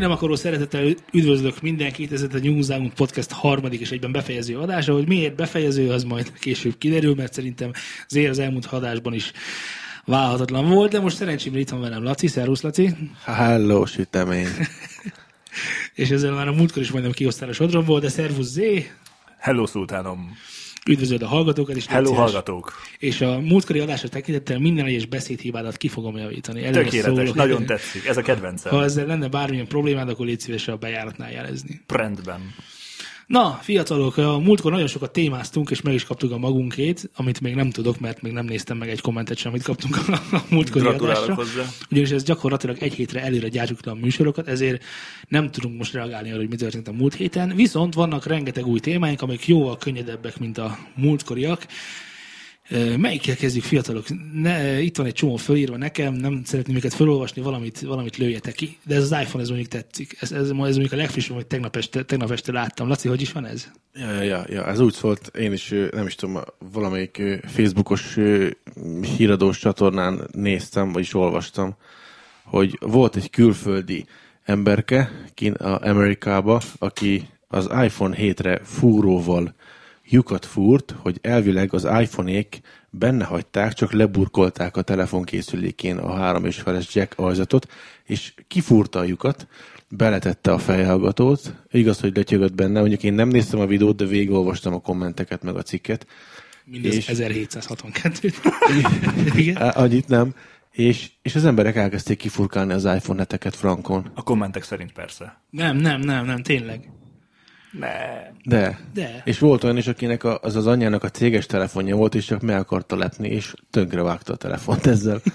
nem akaró szeretettel üdvözlök mindenkit, ez a New Sound Podcast harmadik és egyben befejező adása, hogy miért befejező, az majd később kiderül, mert szerintem azért az elmúlt adásban is válhatatlan volt, de most szerencsére itt van velem Laci. Szervusz, Laci! Hello, sütemény. és ezzel már a múltkor is majdnem kiosztál a sodromból, de szervusz Zé! Hello, szultánom! Üdvözöld a hallgatókat is. Hello, hallgatók! És a múltkori adásra tekintettel minden egyes beszédhibádat ki fogom javítani. Előre Tökéletes, szólok. nagyon tetszik. Ez a kedvencem. Ha ezzel lenne bármilyen problémád, akkor légy szíves a bejáratnál jelezni. Rendben. Na, fiatalok, a múltkor nagyon sokat témáztunk, és meg is kaptuk a magunkét, amit még nem tudok, mert még nem néztem meg egy kommentet sem, amit kaptunk a múltkori adásra. Hozzá. Ugyanis ez gyakorlatilag egy hétre előre gyártjuk le a műsorokat, ezért nem tudunk most reagálni arra, hogy mi történt a múlt héten. Viszont vannak rengeteg új témáink, amik jóval könnyedebbek, mint a múltkoriak. Melyikkel kezdjük, fiatalok? Ne, itt van egy csomó fölírva nekem, nem szeretném őket felolvasni, valamit, valamit lőjetek ki. De ez az iPhone, ez mondjuk tetszik. Ez, ez, ez mondjuk a legfrissebb, amit tegnap este, tegnap este láttam. Laci, hogy is van ez? Ja, ja, ja, ez úgy szólt, én is nem is tudom, valamelyik Facebookos híradós csatornán néztem, vagyis olvastam, hogy volt egy külföldi emberke kin a Amerikába, aki az iPhone 7-re fúróval lyukat fúrt, hogy elvileg az iPhone-ék benne hagyták, csak leburkolták a telefonkészülékén a három és feles jack ajzatot, és kifúrta a lyukat, beletette a fejhallgatót, igaz, hogy letyögött benne, mondjuk én nem néztem a videót, de végigolvastam a kommenteket, meg a cikket. Mindez és... 1762 Igen? Annyit nem. És, és az emberek elkezdték kifurkálni az iPhone neteket frankon. A kommentek szerint persze. Nem, nem, nem, nem, tényleg. Ne. De. De. És volt olyan is, akinek a, az az anyjának a céges telefonja volt, és csak meg akarta lepni, és tönkre vágta a telefont ezzel.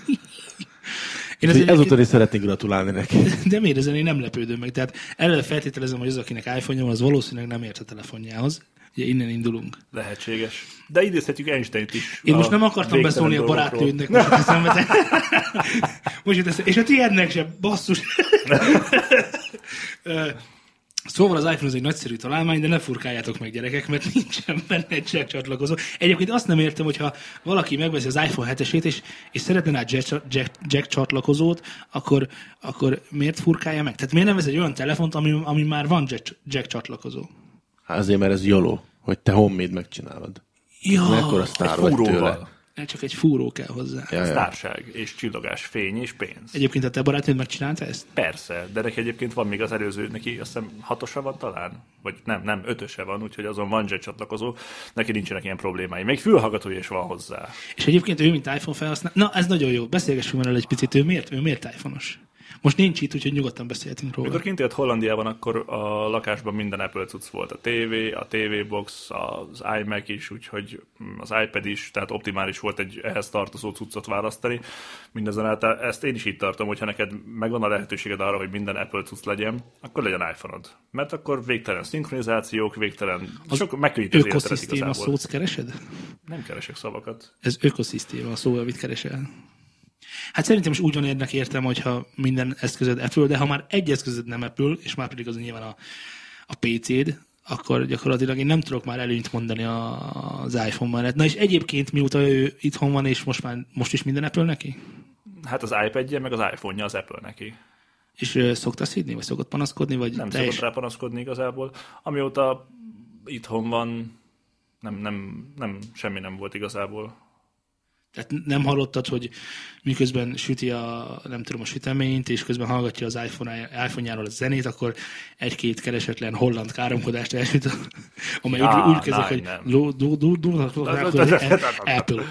Én ezért ezúttal is szeretnék gratulálni neki. De miért ezen én nem lepődöm meg? Tehát előre feltételezem, hogy az, akinek iPhone-ja van, az valószínűleg nem ért a telefonjához. Ugye innen indulunk. Lehetséges. De idézhetjük Einstein-t is. Én most nem akartam beszólni a barátnőnek, most eszembe. most jut És a tiédnek sem, basszus. Szóval az iPhone az egy nagyszerű találmány, de ne furkáljátok meg gyerekek, mert nincsen benne egy jack csatlakozó. Egyébként azt nem értem, hogyha valaki megveszi az iPhone 7-esét, és, és szeretne rá jack, jack, jack csatlakozót, akkor, akkor miért furkálja meg? Tehát miért nem vesz egy olyan telefont, ami, ami már van jack, jack csatlakozó? Hát azért, mert ez joló, hogy te homemade megcsinálod. Ja, Mekkora sztár vagy tőle csak egy fúró kell hozzá. Ja. Sztárság, és csillogás, fény és pénz. Egyébként a te barátod megcsinálta ezt? Persze, de neki egyébként van még az előző, neki azt hiszem hatosa van talán? Vagy nem, nem, ötöse van, úgyhogy azon van jet csatlakozó, neki nincsenek ilyen problémái. Még fülhallgatója is van hozzá. És egyébként ő, mint iPhone felhasználó, na ez nagyon jó, beszélgessünk el egy picit, ő miért, ő miért iPhone-os? Most nincs itt, úgyhogy nyugodtan beszélhetünk róla. Amikor kint jött Hollandiában, akkor a lakásban minden Apple cucc volt. A TV, a TV box, az iMac is, úgyhogy az iPad is, tehát optimális volt egy ehhez tartozó cuccot választani. Mindezonáltal ezt én is így tartom, hogyha neked megvan a lehetőséged arra, hogy minden Apple cucc legyen, akkor legyen iPhone-od. Mert akkor végtelen szinkronizációk, végtelen... Az sok megkönnyít az ökoszisztéma szót keresed? Nem keresek szavakat. Ez ökoszisztéma szó, amit keresel. Hát szerintem is úgy van érnek értem, hogyha minden eszközöd Apple, de ha már egy eszközöd nem Apple, és már pedig az nyilván a, a PC-d, akkor gyakorlatilag én nem tudok már előnyt mondani az iPhone mellett. Na és egyébként mióta ő itthon van, és most már most is minden Apple neki? Hát az iPad-je, meg az iPhone-ja az Apple neki. És uh, szokta szídni, vagy szokott panaszkodni? Vagy nem teljes... szokott rá panaszkodni igazából. Amióta itthon van, nem, nem, nem, semmi nem volt igazából. Tehát nem hallottad, hogy miközben süti a, nem tudom, a süteményt, és közben hallgatja az iPhone, iPhone-járól a zenét, akkor egy-két keresetlen holland káromkodást elsüt, amely úgy, úgy kezdik, hogy Apple.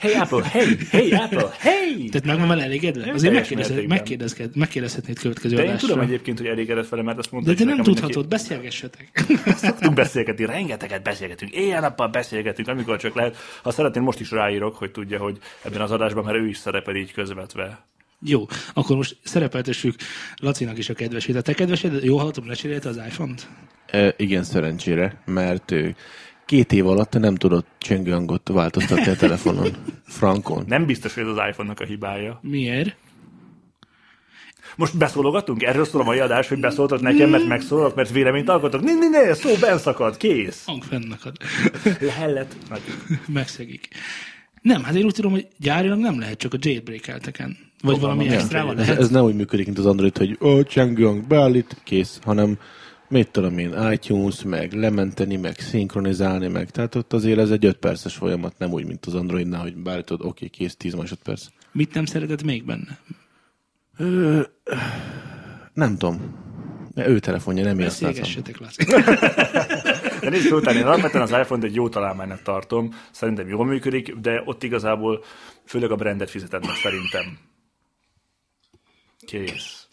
Hey Apple, hey, hey Apple, hey! Tehát meg van elégedve? Azért megkérdezhet, megkérdezhet, megkérdezhetnéd következő De én tudom egyébként, hogy elégedett vele, mert azt mondta, De te nem tudhatod, neki... beszélgessetek. Szoktunk beszélgetni, rengeteget beszélgetünk, éjjel-nappal beszélgetünk, amikor csak lehet. Ha szeretném, most is ráírok, hogy tudja, hogy ebben az adásban, mert ő is szerepel így közvetve. Jó, akkor most szerepeltessük Lacinak is a kedvesét. A te kedvesed, jó hallottam, lecserélte az iPhone-t? E, igen, szerencsére, mert ő két év alatt nem tudott csengőhangot változtatni a telefonon. Frankon. Nem biztos, hogy ez az iPhone-nak a hibája. Miért? Most beszólogatunk? Erről szól a mai adás, hogy beszóltak nekem, mert megszólalok, mert véleményt alkotok? Ne, ne, ne, szó benszakad, kész. Hang fennakad. Lehellet. Megszegik. Nem, hát én úgy tudom, hogy gyárilag nem lehet csak a jailbreak-elteken. Vagy oh, valami extra lehet. Ez, ez nem úgy működik, mint az Android, hogy ó, Changyong beállít, kész, hanem mit tudom én, iTunes, meg lementeni, meg szinkronizálni, meg. Tehát ott azért ez egy 5 perces folyamat, nem úgy, mint az Androidnál, hogy beállítod, oké, okay, kész, 10 másodperc. Mit nem szereted még benne? Ö, nem tudom. Ő telefonja, nem én Beszélgessetek, Laci. de nézd után, én alapvetően az iPhone-t egy jó találmánynak tartom, szerintem jól működik, de ott igazából főleg a brandet fizeted meg szerintem. Kész.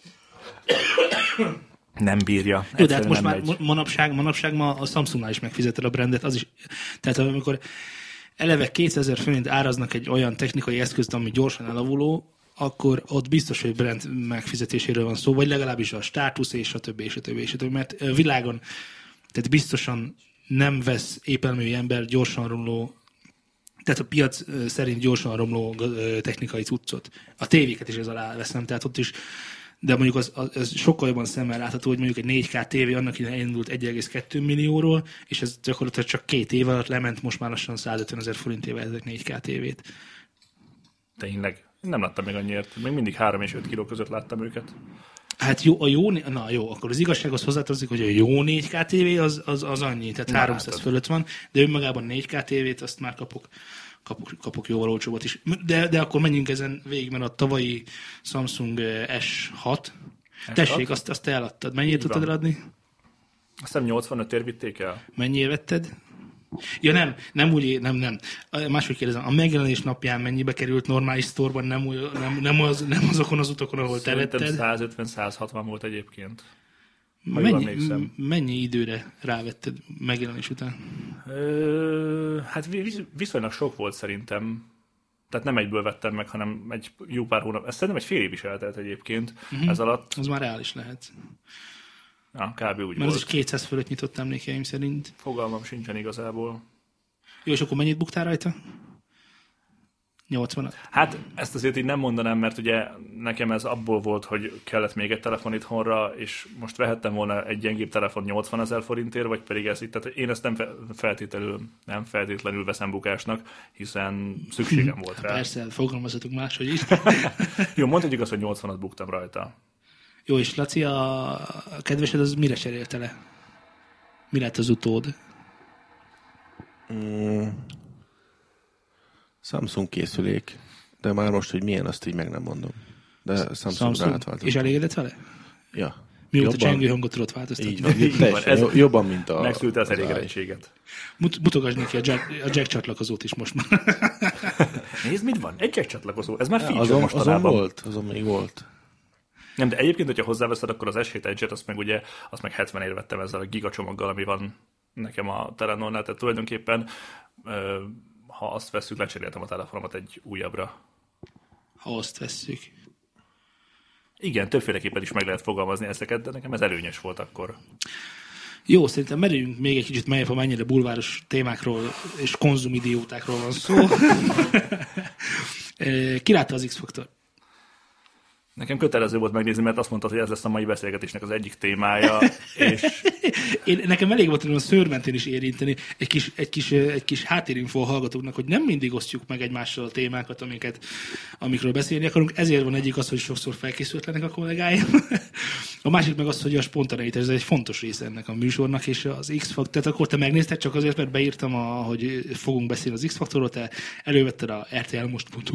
Nem bírja. Jó, de hát most már megy. manapság, manapság ma a Samsungnál is megfizeted a brandet, az is, tehát amikor eleve 2000 forint áraznak egy olyan technikai eszközt, ami gyorsan elavuló, akkor ott biztos, hogy brand megfizetéséről van szó, vagy legalábbis a státusz és a többi, és a többi, és a többi, mert világon, tehát biztosan nem vesz épelmű ember gyorsan romló tehát a piac szerint gyorsan romló technikai cuccot. A tévéket is ez alá veszem, tehát ott is de mondjuk az, az, az sokkal jobban szemmel látható, hogy mondjuk egy 4K tévé annak idején indult 1,2 millióról, és ez gyakorlatilag csak két év alatt lement most már lassan 150 ezer forintével ezek 4K tévét. Tényleg? Nem láttam még annyiért. Még mindig 3 és 5 kiló között láttam őket. Hát jó, a jó, na jó, akkor az igazsághoz hozzátartozik, hogy a jó 4K TV az, az, az annyi, tehát na, 300 hát fölött van, de önmagában 4K TV-t azt már kapok kapok, kapok jóval olcsóbbat is. De, de akkor menjünk ezen végig, mert a tavalyi Samsung S6, S6? tessék, azt, azt eladtad. Mennyit tudtad eladni? Azt hiszem 85 ér vitték el. Mennyire vetted? Ja nem, nem úgy, nem, nem. Máshogy kérdezem, a megjelenés napján mennyibe került normális sztorban, nem, nem, nem, az, nem azokon az utakon, ahol te vetted? 150-160 volt egyébként. Mennyi, mennyi időre rávetted megjelenés után? Ö, hát viszonylag sok volt szerintem. Tehát nem egyből vettem meg, hanem egy jó pár hónap. Ez szerintem egy fél év is eltelt egyébként uh-huh. ez alatt. Az már reális lehet. Ja, kb. úgy Mert volt. az is 200 fölött nyitott emlékeim szerint. Fogalmam sincsen igazából. Jó, és akkor mennyit buktál rajta? 80 Hát ezt azért így nem mondanám, mert ugye nekem ez abból volt, hogy kellett még egy telefon itthonra, és most vehettem volna egy gyengébb telefon 80 ezer forintért, vagy pedig ez itt, tehát én ezt nem feltétlenül, nem feltétlenül veszem bukásnak, hiszen szükségem volt rá. Persze, fogalmazhatunk máshogy is. Jó, mondhatjuk azt, hogy 80-at buktam rajta. Jó, és Laci, a kedvesed az mire cserélte le? Mi lett az utód? Mm, Samsung készülék, de már most, hogy milyen, azt így meg nem mondom. De Samsung, Samsung. átváltott. És elégedett vele? Ja. Mióta csengő hangot tudott változtatni. Így van, így van. Ez jobban, mint a... Megszülte az elégedettséget. Mut, mutogasd neki a jack, a jack csatlakozót is most már. Nézd, mit van? Egy jack csatlakozó. Ez már feature azon, mostanában. Azon volt, azon még volt. Nem, de egyébként, hogyha hozzáveszed, akkor az S7 Edge-et, azt meg ugye, azt meg 70 ér vettem ezzel a gigacsomaggal, ami van nekem a Telenornál, tehát tulajdonképpen ha azt veszük, lecseréltem a telefonomat egy újabbra. Ha azt vesszük. Igen, többféleképpen is meg lehet fogalmazni ezeket, de nekem ez előnyös volt akkor. Jó, szerintem merüljünk még egy kicsit melyebb, ha mennyire bulváros témákról és konzumidiótákról van szó. Kilátta az X-faktor? Nekem kötelező volt megnézni, mert azt mondtad, hogy ez lesz a mai beszélgetésnek az egyik témája. És... Én, nekem elég volt hogy a szőrmentén is érinteni egy kis, egy kis, egy kis háttérinfo a hallgatóknak, hogy nem mindig osztjuk meg egymással a témákat, amiket, amikről beszélni akarunk. Ezért van egyik az, hogy sokszor felkészültlenek a kollégáim. A másik meg az, hogy a spontaneitás, ez egy fontos része ennek a műsornak, és az X-faktor, tehát akkor te megnézted csak azért, mert beírtam, a, hogy fogunk beszélni az X-faktorról, te elővetted a RTL most t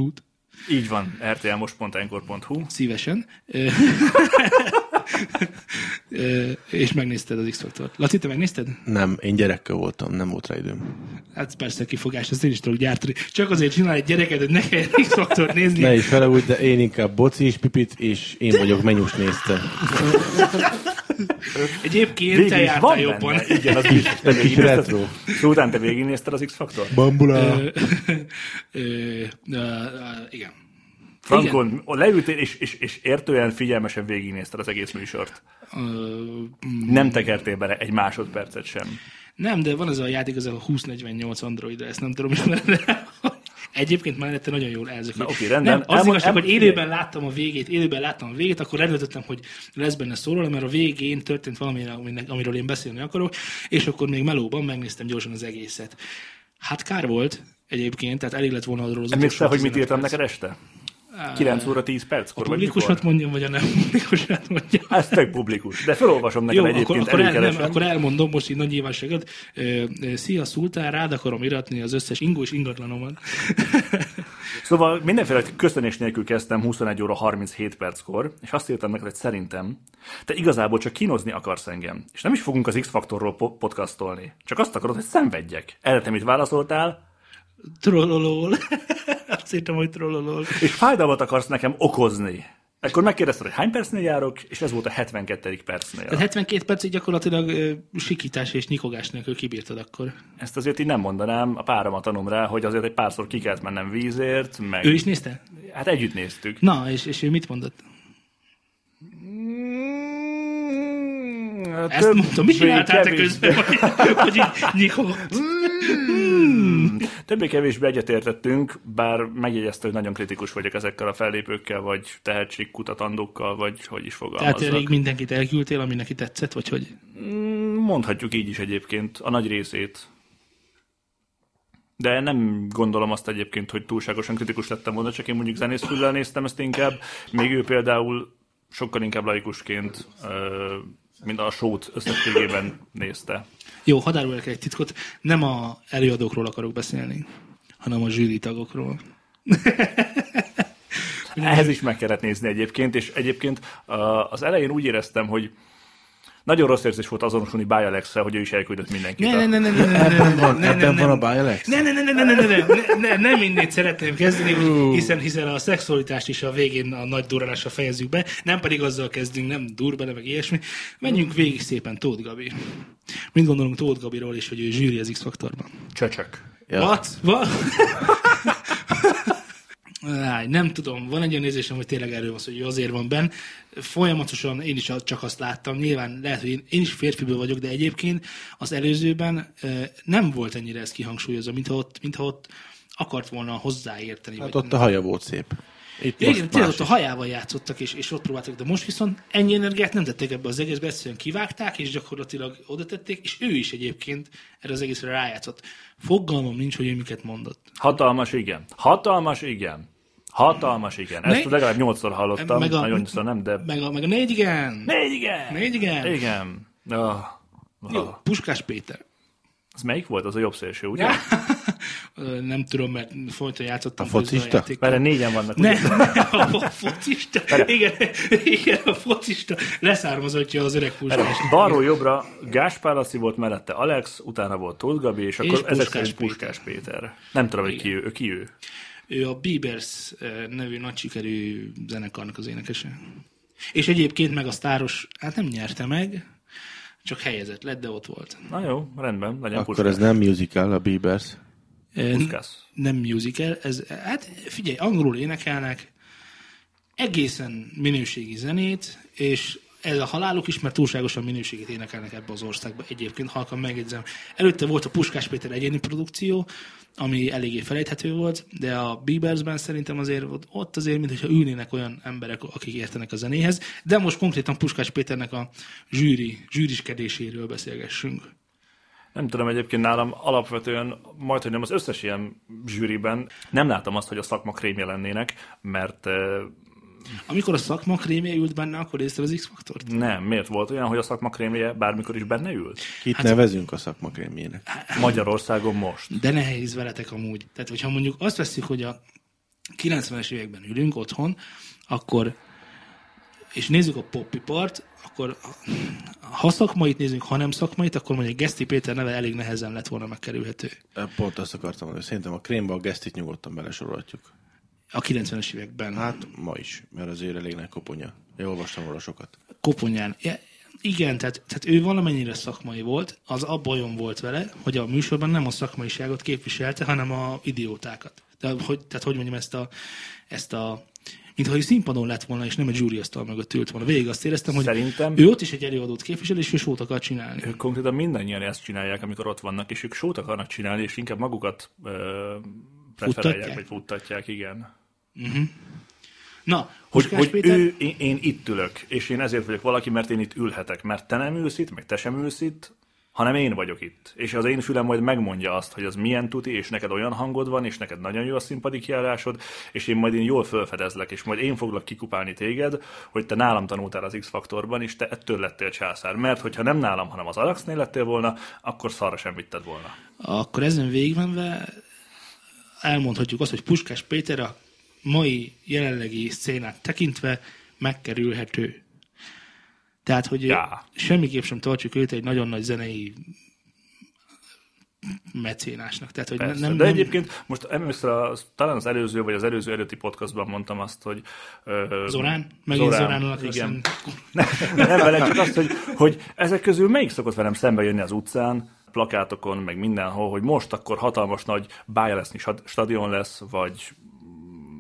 így van, rtlmost.enkor.hu. Szívesen. és megnézted az X-faktort. Laci, te megnézted? Nem, én gyerekkel voltam, nem volt rá időm. Hát persze kifogás, ezt én is tudok gyártani. Csak azért csinál egy gyereket, hogy ne kelljen X-faktort nézni. Ne is fele úgy, de én inkább boci és pipit, és én vagyok menyus nézte. Egyébként Végig te jártál jobban. Benne. Igen, az is. Te végignézted, Szóval te végignézted az X-faktor? Bambula. igen. Frankon, leültél és, és, és értően figyelmesen végignézted az egész műsort. Uh, nem tekertél bele egy másodpercet sem. Nem, de van ez a játék, ez a 2048 Android, ezt nem tudom ismerni. Egyébként mellette nagyon jól elzökött. Oké, okay, rendben. Nem, az elmond, igazság, hogy élőben láttam a végét, élőben láttam a végét, akkor rendőrtöttem, hogy lesz benne szóról, mert a végén történt valami, amiről én beszélni akarok, és akkor még melóban megnéztem gyorsan az egészet. Hát kár volt egyébként, tehát elég lett volna arról az Emlékszel, hogy mit írtam neked este? 9 óra 10 perc. A publikusat mondjam, vagy a nem publikusat mondjam? Ez tök publikus, de felolvasom neked Jó, egyébként akkor, akkor, el, nem, akkor elmondom most így nagy nyilvánosságot. Szia, Szultán, rád akarom iratni az összes ingós ingatlanomat. Szóval mindenféle köszönés nélkül kezdtem 21 óra 37 perckor, és azt írtam neked, hogy szerintem te igazából csak kínozni akarsz engem. És nem is fogunk az X-faktorról po- podcastolni. Csak azt akarod, hogy szenvedjek. Erre te mit válaszoltál? Trollolol. Azt írtam, hogy trollolol. És fájdalmat akarsz nekem okozni. Ekkor megkérdezted, hogy hány percnél járok, és ez volt a 72. percnél. Tehát 72 percig gyakorlatilag ö, sikítás és nyikogás nélkül kibírtad akkor. Ezt azért így nem mondanám, a páramat tanom rá, hogy azért egy párszor ki kellett mennem vízért. Meg... Ő is nézte? Hát együtt néztük. Na, és, és ő mit mondott? Hát Ezt mondtam, mi csináltál te közben, hogy, hogy így nyikogott? Többé-kevésbé egyetértettünk, bár megjegyezte, hogy nagyon kritikus vagyok ezekkel a fellépőkkel, vagy tehetségkutatandókkal, vagy hogy is fogalmazzak. Tehát elég mindenkit elküldtél, ami neki tetszett, vagy hogy? Mm, mondhatjuk így is egyébként, a nagy részét. De nem gondolom azt egyébként, hogy túlságosan kritikus lettem volna, csak én mondjuk zenészfüllel néztem ezt inkább, még ő például sokkal inkább laikusként mint a sót összességében nézte. Jó, hadd árulják egy titkot. Nem a előadókról akarok beszélni, hanem a zsűri tagokról. Ehhez is meg kellett nézni egyébként, és egyébként az elején úgy éreztem, hogy nagyon rossz érzés volt azonosulni Bialex hogy ő is elküldött mindenkit. Ne, ne, ne, ne, ne, ne, ne, van, ne, ebben van a Bialex? Ne, ne, ne, ne, ne, ne, ne, ne, ne, nem innét szeretném kezdeni, hiszen, hiszen a szexualitást is a végén a nagy durranással fejezzük be, nem pedig azzal kezdünk, nem dur bele, meg ilyesmi. Menjünk végig szépen Tóth Gabi. Mit gondolunk Tóth Gabiról, és hogy ő zsűri az X-faktorban? Csöcsök. Ja. What? What? Nem tudom, van egy olyan nézésem, hogy tényleg erről van hogy ő azért van benne. Folyamatosan én is csak azt láttam, nyilván lehet, hogy én, én is férfiből vagyok, de egyébként az előzőben nem volt ennyire ez kihangsúlyozva, mintha ott, mintha ott akart volna hozzáérteni. Hát ott nem. a haja volt szép. Itt Igen, tényleg ott a hajával játszottak, és, és ott próbáltak, de most viszont ennyi energiát nem tették ebbe az egészbe, egyszerűen kivágták, és gyakorlatilag oda tették, és ő is egyébként erre az egészre rájátszott. Fogalmam nincs, hogy ő miket mondott. Hatalmas igen. Hatalmas igen. Hatalmas igen. Ezt meg, legalább nyolcszor hallottam, meg a, nagyon szor nem, de... Meg a, meg a négy igen. Négy igen. Négy igen. Igen. Oh. Oh. Jó, Puskás Péter. Az melyik volt? Az a jobb szélső, ugye? nem tudom, mert folyton játszottam. A focista? Mert négyen vannak. Ne, a focista. Igen, igen, a focista leszármazottja az öreg puskás. Balról jobbra Gáspár Laci volt, mellette Alex, utána volt Tóth Gabi, és, és akkor ezek szerint Puskás Péter. Nem tudom, hogy ki ő, ki ő. Ő a Bieber's nevű nagy sikerű zenekarnak az énekese. És egyébként meg a sztáros, hát nem nyerte meg, csak helyezett lett, de ott volt. Na jó, rendben, legyen Akkor puskás. ez nem musical, a Biebers? Puskás. Nem musical, ez, hát figyelj, angolul énekelnek, egészen minőségi zenét, és ez a haláluk is, mert túlságosan minőségét énekelnek ebbe az országba. Egyébként halkan megjegyzem. Előtte volt a Puskás Péter egyéni produkció, ami eléggé felejthető volt, de a Biebersben szerintem azért ott azért, mintha ülnének olyan emberek, akik értenek a zenéhez, de most konkrétan Puskás Péternek a zsűri, zsűriskedéséről beszélgessünk. Nem tudom, egyébként nálam alapvetően majd, hogy nem az összes ilyen zsűriben nem látom azt, hogy a szakma krémje lennének, mert amikor a szakma krémje ült benne, akkor észre az X-faktort? Nem. Miért volt olyan, hogy a szakma krémje bármikor is benne ült? Kit hát, nevezünk a szakma krémjének? Magyarországon most. De nehéz veletek amúgy. Tehát, hogyha mondjuk azt veszik, hogy a 90-es években ülünk otthon, akkor és nézzük a popipart, akkor ha szakmait nézünk, ha nem szakmait, akkor mondjuk Geszti Péter neve elég nehezen lett volna megkerülhető. Pont azt akartam mondani, szerintem a krémbe a Gesztit nyugodtan belesorolhatjuk. A 90-es években. Hát ma is, mert azért elég nagy koponya. Én olvastam róla sokat. Koponyán. Ja, igen, tehát, tehát ő valamennyire szakmai volt, az a bajom volt vele, hogy a műsorban nem a szakmaiságot képviselte, hanem a idiótákat. De hogy, tehát hogy mondjam ezt a, ezt a mintha ő színpadon lett volna, és nem egy zsúriasztal mögött ült volna. Végig azt éreztem, hogy Szerintem... ő ott is egy előadót képvisel, és ő sót akar csinálni. Ők konkrétan mindannyian ezt csinálják, amikor ott vannak, és ők sót akarnak csinálni, és inkább magukat ö, preferálják, vagy futtatják, igen. Uh-huh. Na, hogy, hogy Péter... ő, én, én itt ülök, és én ezért vagyok valaki, mert én itt ülhetek, mert te nem ülsz itt, meg te sem ülsz itt, hanem én vagyok itt. És az én fülem majd megmondja azt, hogy az milyen tuti, és neked olyan hangod van, és neked nagyon jó a színpadi kiállásod, és én majd én jól felfedezlek, és majd én foglak kikupálni téged, hogy te nálam tanultál az X-faktorban, és te ettől lettél császár. Mert hogyha nem nálam, hanem az Araxnél lettél volna, akkor szarra sem vitted volna. Akkor ezen végigmenve elmondhatjuk azt, hogy Puskás Péter a mai jelenlegi szénát tekintve megkerülhető. Tehát, hogy ja. semmiképp sem tartjuk őt egy nagyon nagy zenei mecénásnak. Tehát, hogy Persze, nem, de nem... egyébként most emlékszel, talán az előző, vagy az előző előtti podcastban mondtam azt, hogy... Uh, Zorán? Megint Zorán, Zorán igen. nem, nem velem, csak azt, hogy, hogy ezek közül melyik szokott velem szembe jönni az utcán, plakátokon, meg mindenhol, hogy most akkor hatalmas nagy Bájaleszni stadion lesz, vagy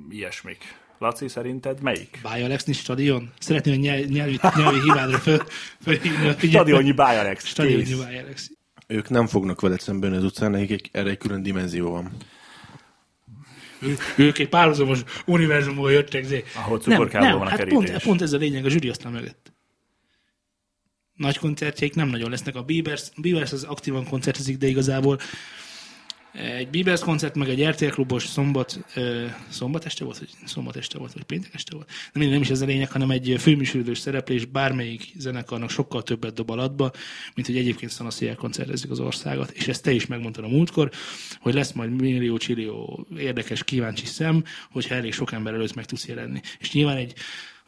ilyesmik. Laci, szerinted melyik? Bájalexni stadion? Szeretném, hogy nyelvi, nyelvi, nyelvi hibádra föl, fölhívni a Stadionnyi Bájalex. Stadionnyi Bájalex. Ők nem fognak veled szemben az utcán, nekik erre egy külön dimenzió van. Ő, ők egy párhuzamos univerzumból jöttek. Zé. Ahol cukorkában van a hát pont, pont ez a lényeg a zsűri aztán mögött nagy koncertjeik nem nagyon lesznek. A Biebers, Biebers az aktívan koncertezik, de igazából egy Biebers koncert, meg egy RTL klubos szombat, szombat este volt, vagy szombat este volt, vagy péntek este volt. Nem, nem is ez a lényeg, hanem egy főműsorülős szereplés bármelyik zenekarnak sokkal többet dob alatba, mint hogy egyébként szanaszéjel koncertezik az országot. És ezt te is megmondtad a múltkor, hogy lesz majd millió csillió érdekes, kíváncsi szem, hogyha elég sok ember előtt meg tudsz jelenni. És nyilván egy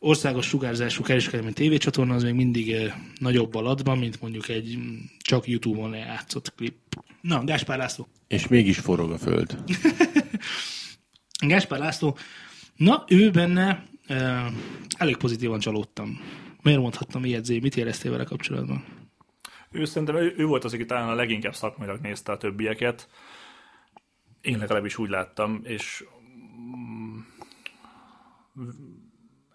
országos sugárzású kereskedelmi tévécsatorna az még mindig eh, nagyobb alatban, mint mondjuk egy mm, csak YouTube-on lejátszott klip. Na, Gáspár László. És mégis forog a föld. Gáspár László, na ő benne uh, elég pozitívan csalódtam. Miért mondhattam ilyet, Zé? Mit éreztél vele kapcsolatban? Ő szerintem ő, ő volt az, aki talán a leginkább szakmailag nézte a többieket. Én legalábbis úgy láttam, és mm,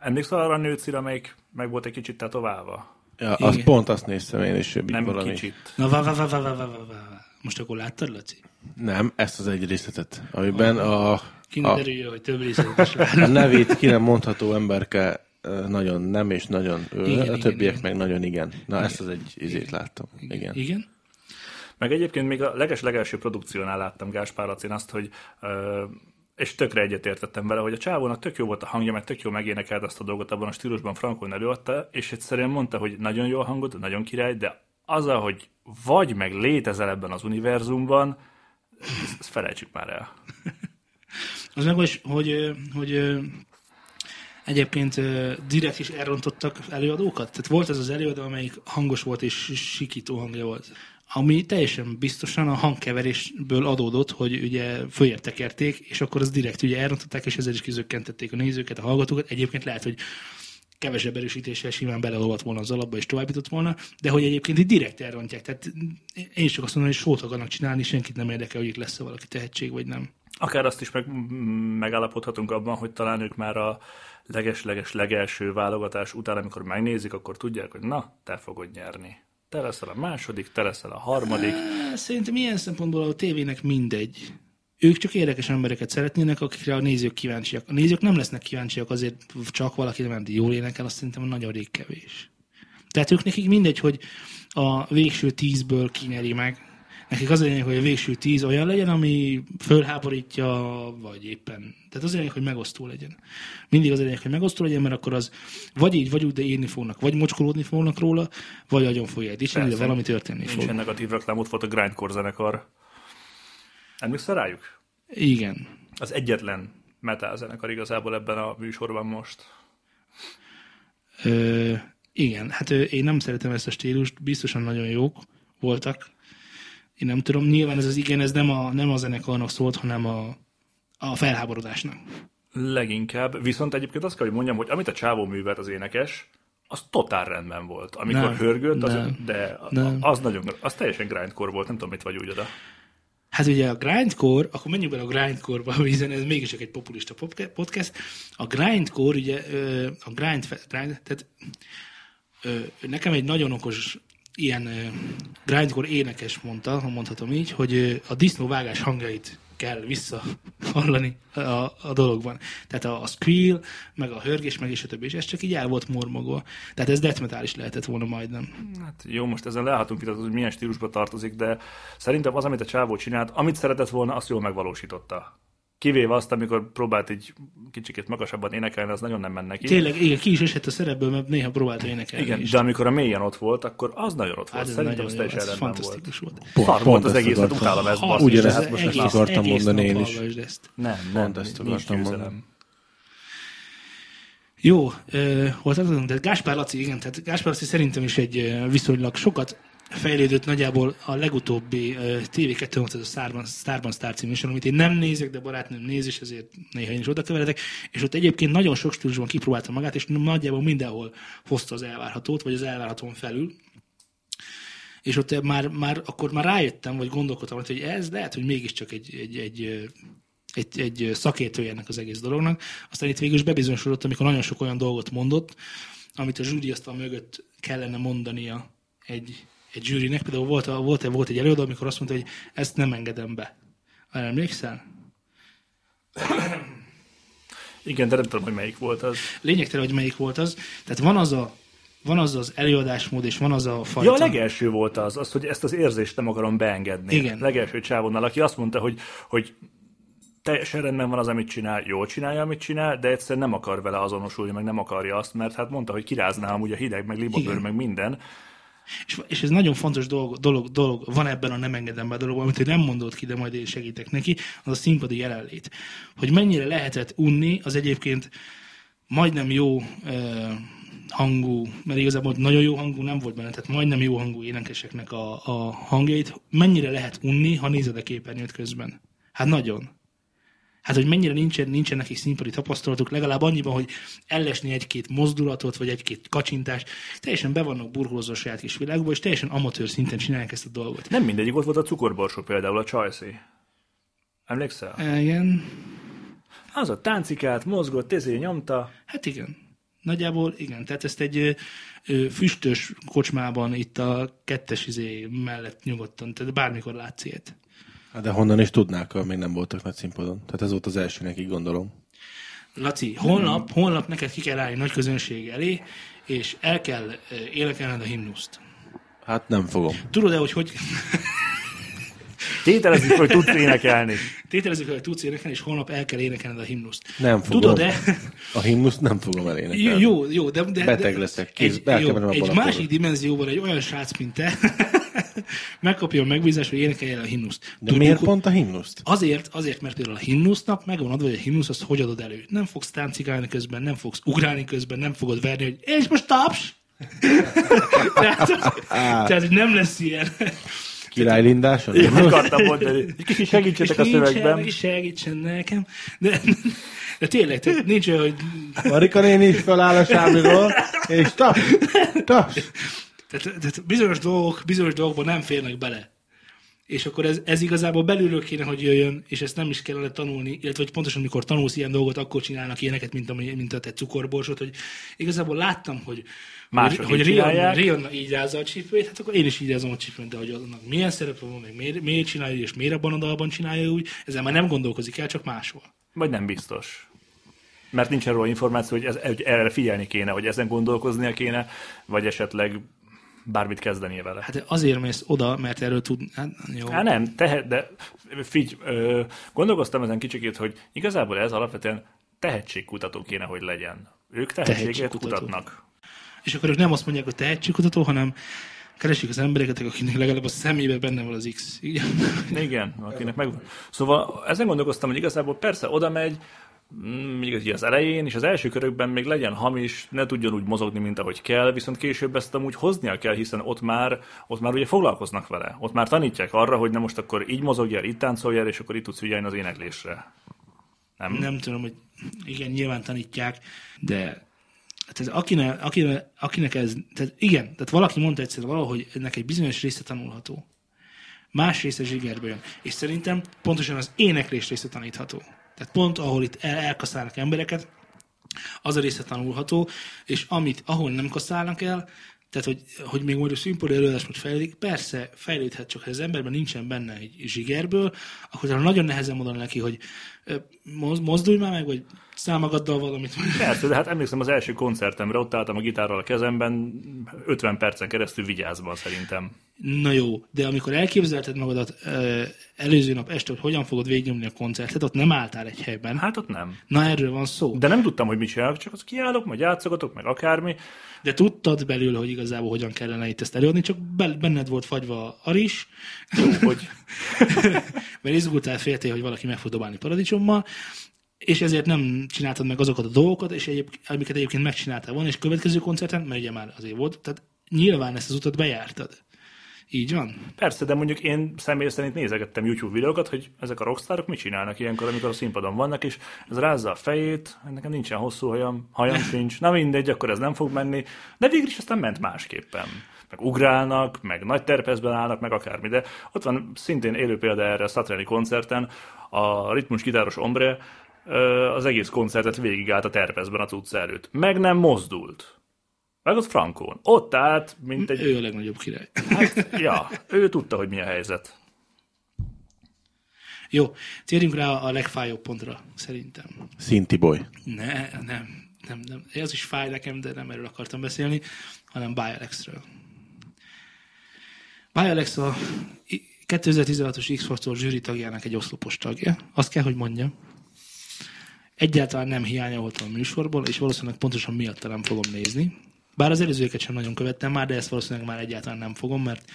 Emlékszel arra a nőcire, amelyik meg volt egy kicsit tetoválva? Ja, az pont azt néztem én is. Nem valami. kicsit. Na, va, va, va, va, va, va, va. Most akkor láttad, Laci? Nem, ezt az egy részletet, amiben a... a ki ne derüljön, hogy több részletes A nevét ki nem mondható emberke nagyon nem, és nagyon ő, igen, a többiek igen, meg nagyon igen. Na, igen. ezt az egy izét láttam. Igen. igen. Meg egyébként még a leges-legelső produkciónál láttam Gáspár Lacin azt, hogy és tökre egyetértettem vele, hogy a csávónak tök jó volt a hangja, meg tök jó megénekelt azt a dolgot abban a stílusban, Frankon előadta, és egyszerűen mondta, hogy nagyon jó a hangod, nagyon király, de az, hogy vagy meg létezel ebben az univerzumban, ezt felejtsük már el. az meg, hogy, hogy, hogy egyébként direkt is elrontottak előadókat? Tehát volt ez az előadó, amelyik hangos volt és sikító hangja volt ami teljesen biztosan a hangkeverésből adódott, hogy ugye följebb tekerték, és akkor az direkt ugye elrontották, és ezzel is kizökkentették a nézőket, a hallgatókat. Egyébként lehet, hogy kevesebb erősítéssel simán beleolvadt volna az alapba, és továbbított volna, de hogy egyébként itt direkt elrontják. Tehát én csak azt mondom, hogy sót akarnak csinálni, senkit nem érdekel, hogy itt lesz-e valaki tehetség, vagy nem. Akár azt is meg, megállapodhatunk abban, hogy talán ők már a leges-leges legelső válogatás után, amikor megnézik, akkor tudják, hogy na, te fogod nyerni te leszel a második, te leszel a harmadik. Szerintem ilyen szempontból a tévének mindegy. Ők csak érdekes embereket szeretnének, akikre a nézők kíváncsiak. A nézők nem lesznek kíváncsiak azért csak valaki nem jól énekel, azt szerintem nagyon rég kevés. Tehát ők nekik mindegy, hogy a végső tízből kinyeri meg nekik az a lényeg, hogy a végső tíz olyan legyen, ami fölháborítja, vagy éppen. Tehát az a lényeg, hogy megosztó legyen. Mindig az a lényeg, hogy megosztó legyen, mert akkor az vagy így, vagy úgy, de írni fognak, vagy mocskolódni fognak róla, vagy nagyon fogják dicsérni, de valami történni Nincsen fog. Nincsen negatív reklám, ott volt a Grindcore zenekar. Emlékszel rájuk? Igen. Az egyetlen metal zenekar igazából ebben a műsorban most. Ö, igen, hát én nem szeretem ezt a stílust, biztosan nagyon jók voltak, én nem tudom, nyilván ez az igen, ez nem a, nem a zenekarnak szólt, hanem a, a felháborodásnak. Leginkább. Viszont egyébként azt kell, hogy mondjam, hogy amit a csávó művelt az énekes, az totál rendben volt. Amikor nem, hörgött, az, nem, de nem. az nagyon, az teljesen grindcore volt, nem tudom, mit vagy úgy oda. Hát ugye a grindcore, akkor menjünk bele a grindcore-ba, hiszen ez mégis egy populista podcast. A grindcore, ugye a grind, grind tehát nekem egy nagyon okos ilyen grindcore énekes mondta, ha mondhatom így, hogy a disznóvágás hangjait kell visszahallani a, a dologban. Tehát a, a squeal, meg a hörgés, meg és a többi, és ez csak így el volt mormogva. Tehát ez death is lehetett volna majdnem. Hát jó, most ezen lehetünk itt, hogy milyen stílusba tartozik, de szerintem az, amit a csávó csinált, amit szeretett volna, azt jól megvalósította. Kivéve azt, amikor próbált egy kicsikét magasabban énekelni, az nagyon nem menne neki. Tényleg, igen, ki is esett a szerepből, mert néha próbált énekelni. Igen, is. de amikor a mélyen ott volt, akkor az nagyon ott volt. Hát Szerintem ez teljesen ez fantasztikus volt. volt. Pont, Szar volt az egész, hát utálom ezt. Ha, ugyanezt most ezt akartam mondani én is. Nem, nem, ezt akartam mondani. Jó, hol tartottunk? De Gáspár Laci, igen, tehát Gáspár Laci szerintem is egy viszonylag sokat fejlődött nagyjából a legutóbbi uh, TV2 volt ez a Starban, Starban Star című műsor, amit én nem nézek, de barátnőm néz, és ezért néha én is oda keveredek, és ott egyébként nagyon sok stílusban kipróbálta magát, és nagyjából mindenhol hozta az elvárhatót, vagy az elvárhatón felül. És ott már, már, akkor már rájöttem, vagy gondolkodtam, hogy ez lehet, hogy mégiscsak egy, egy, egy egy, egy szakértője ennek az egész dolognak. Aztán itt végül is bebizonyosodott, amikor nagyon sok olyan dolgot mondott, amit a asztal mögött kellene mondania egy, egy zsűrinek. Például volt, volt, volt egy előadó, amikor azt mondta, hogy ezt nem engedem be. Emlékszel? Igen, de nem tudom, hogy melyik volt az. Lényegtelen, hogy melyik volt az. Tehát van az a van az az előadásmód, és van az a fajta... Ja, a legelső volt az, az, hogy ezt az érzést nem akarom beengedni. Igen. Legelső csávonnal, aki azt mondta, hogy, hogy teljesen rendben van az, amit csinál, jól csinálja, amit csinál, de egyszerűen nem akar vele azonosulni, meg nem akarja azt, mert hát mondta, hogy kirázná amúgy a hideg, meg libabőr, meg minden. És, és ez nagyon fontos dolog, dolog, dolog van ebben a nem engedem be dologban, amit nem mondott ki, de majd én segítek neki, az a színpadi jelenlét. Hogy mennyire lehetett unni az egyébként majdnem jó eh, hangú, mert igazából nagyon jó hangú nem volt benne, tehát majdnem jó hangú énekeseknek a, a hangjait, mennyire lehet unni, ha nézed a képernyőt közben. Hát nagyon. Hát, hogy mennyire nincsen, nincsen nekik színpadi tapasztalatuk, legalább annyiban, hogy ellesni egy-két mozdulatot, vagy egy-két kacsintást, teljesen be vannak burkolózva a saját kis világba, és teljesen amatőr szinten csinálják ezt a dolgot. Nem mindegyik ott volt a cukorborsó például, a Csajszé. Emlékszel? E, igen. Az a táncikát, mozgott, ezért nyomta. Hát igen. Nagyjából igen, tehát ezt egy ö, füstös kocsmában itt a kettes izé mellett nyugodtan, tehát bármikor látsz ilyet. Hát de honnan is tudnák, ha még nem voltak nagy színpadon? Tehát ez volt az első nekik, gondolom. Laci, holnap, holnap neked ki kell állni nagy közönség elé, és el kell énekelned a himnuszt. Hát nem fogom. Tudod-e, hogy hogy... Tételezzük, hogy tudsz énekelni. Tételezzük, hogy tudsz énekelni, és holnap el kell énekelned a himnuszt. Nem fogom. Tudod-e? A himnuszt nem fogom elénekelni. Jó, jó, de... de Beteg leszek. Kész, egy, jó, egy másik dimenzióban egy olyan srác, mint te, megkapja a megbízást, hogy énekelje el a himnuszt. De Tudjuk, miért pont a himnuszt? Azért, azért, mert például a himnusznak megvan adva, hogy a himnusz azt hogy adod elő. Nem fogsz táncikálni közben, nem fogsz ugrálni közben, nem fogod verni, hogy és most taps! tehát, tehát, nem lesz ilyen. Király Lindáson? Én akartam mondani. Kicsit segítsetek a szövegben. Segítsen nekem. De, de tényleg, tehát nincs olyan, hogy... Marika néni is feláll a sámiról, és taps, taps. Tehát, tehát bizonyos dolgok, bizonyos dolgokban nem férnek bele. És akkor ez, ez igazából belülről kéne, hogy jöjjön, és ezt nem is kellene tanulni, illetve hogy pontosan amikor tanulsz ilyen dolgot, akkor csinálnak ilyeneket, mint a, mint a te cukorborsot, hogy igazából láttam, hogy Mások hogy, hogy Rihanna, Rihanna így rázza a csípőjét, hát akkor én is így rázom a csípőt, de hogy annak milyen szerepe van, meg miért, miért csinálja, és miért abban a dalban csinálja úgy, ezzel már nem gondolkozik el, csak máshol. Vagy nem biztos mert nincs erről információ, hogy, ez, hogy erre figyelni kéne, hogy ezen gondolkoznia kéne, vagy esetleg bármit kezdenie vele. Hát azért mész oda, mert erről tud... Hát, jó. Hát nem, tehet, de figy, ö, gondolkoztam ezen kicsikét, hogy igazából ez alapvetően tehetségkutató kéne, hogy legyen. Ők tehetséget kutatnak. És akkor ők nem azt mondják, hogy tehetségkutató, hanem keresik az embereket, akinek legalább a szemébe benne van az X. Igen, Igen akinek meg... Szóval ezen gondolkoztam, hogy igazából persze oda megy, még az elején, és az első körökben még legyen hamis, ne tudjon úgy mozogni, mint ahogy kell, viszont később ezt amúgy hoznia kell, hiszen ott már, ott már ugye foglalkoznak vele. Ott már tanítják arra, hogy nem most akkor így mozogjál, itt táncoljál, és akkor itt tudsz figyelni az éneklésre. Nem? Nem tudom, hogy igen, nyilván tanítják, de tehát akinek, akinek, akinek ez, tehát igen, tehát valaki mondta egyszer valahogy ennek egy bizonyos része tanulható. Más része zsigerbe jön. És szerintem pontosan az éneklés része tanítható. Tehát pont ahol itt el, elkaszálnak embereket, az a része tanulható, és amit, ahol nem kaszálnak el, Tehát, hogy, hogy még a színpadi előadás most fejlődik, persze fejlődhet, csak ha az emberben nincsen benne egy zsigerből, akkor nagyon nehezen mondani neki, hogy mozdulj már meg, vagy számagaddal valamit. Persze, de hát emlékszem az első koncertemre, ott álltam a gitárral a kezemben, 50 percen keresztül vigyázva szerintem. Na jó, de amikor elképzelted magadat előző nap este, hogy hogyan fogod végignyomni a koncertet, ott nem álltál egy helyben. Hát ott nem. Na erről van szó. De nem tudtam, hogy mit csinálok, csak az kiállok, majd játszogatok, meg akármi. De tudtad belül, hogy igazából hogyan kellene itt ezt előadni, csak benned volt fagyva a ris. Jó, hogy... Mert izgultál, féltél, hogy valaki meg fog dobálni paradicsommal, és ezért nem csináltad meg azokat a dolgokat, és egyéb, amiket egyébként megcsináltál volna, és következő koncerten, mert ugye már azért volt, tehát nyilván ezt az utat bejártad. Így van? Persze, de mondjuk én személy szerint nézegettem YouTube videókat, hogy ezek a rockstárok mit csinálnak ilyenkor, amikor a színpadon vannak, és ez rázza a fejét, nekem nincsen hosszú hajam, hajam sincs, na mindegy, akkor ez nem fog menni, de végül is aztán ment másképpen. Meg ugrálnak, meg nagy terpezben állnak, meg akármi, de ott van szintén élő példa erre a Satriani koncerten, a ritmus gitáros Ombre az egész koncertet végigállt a terpezben a cucc előtt. Meg nem mozdult. Meg az Frankón. Ott állt, mint egy... Ő a legnagyobb király. Hát, ja, ő tudta, hogy mi a helyzet. Jó, térjünk rá a legfájóbb pontra, szerintem. Szinti boy. Ne, nem, nem, nem. Ez is fáj nekem, de nem erről akartam beszélni, hanem Bialex-ről. Bialex a 2016-os X-Factor zsűri tagjának egy oszlopos tagja. Azt kell, hogy mondjam. Egyáltalán nem hiányoltam a műsorból, és valószínűleg pontosan miatt nem fogom nézni. Bár az előzőket sem nagyon követtem már, de ezt valószínűleg már egyáltalán nem fogom, mert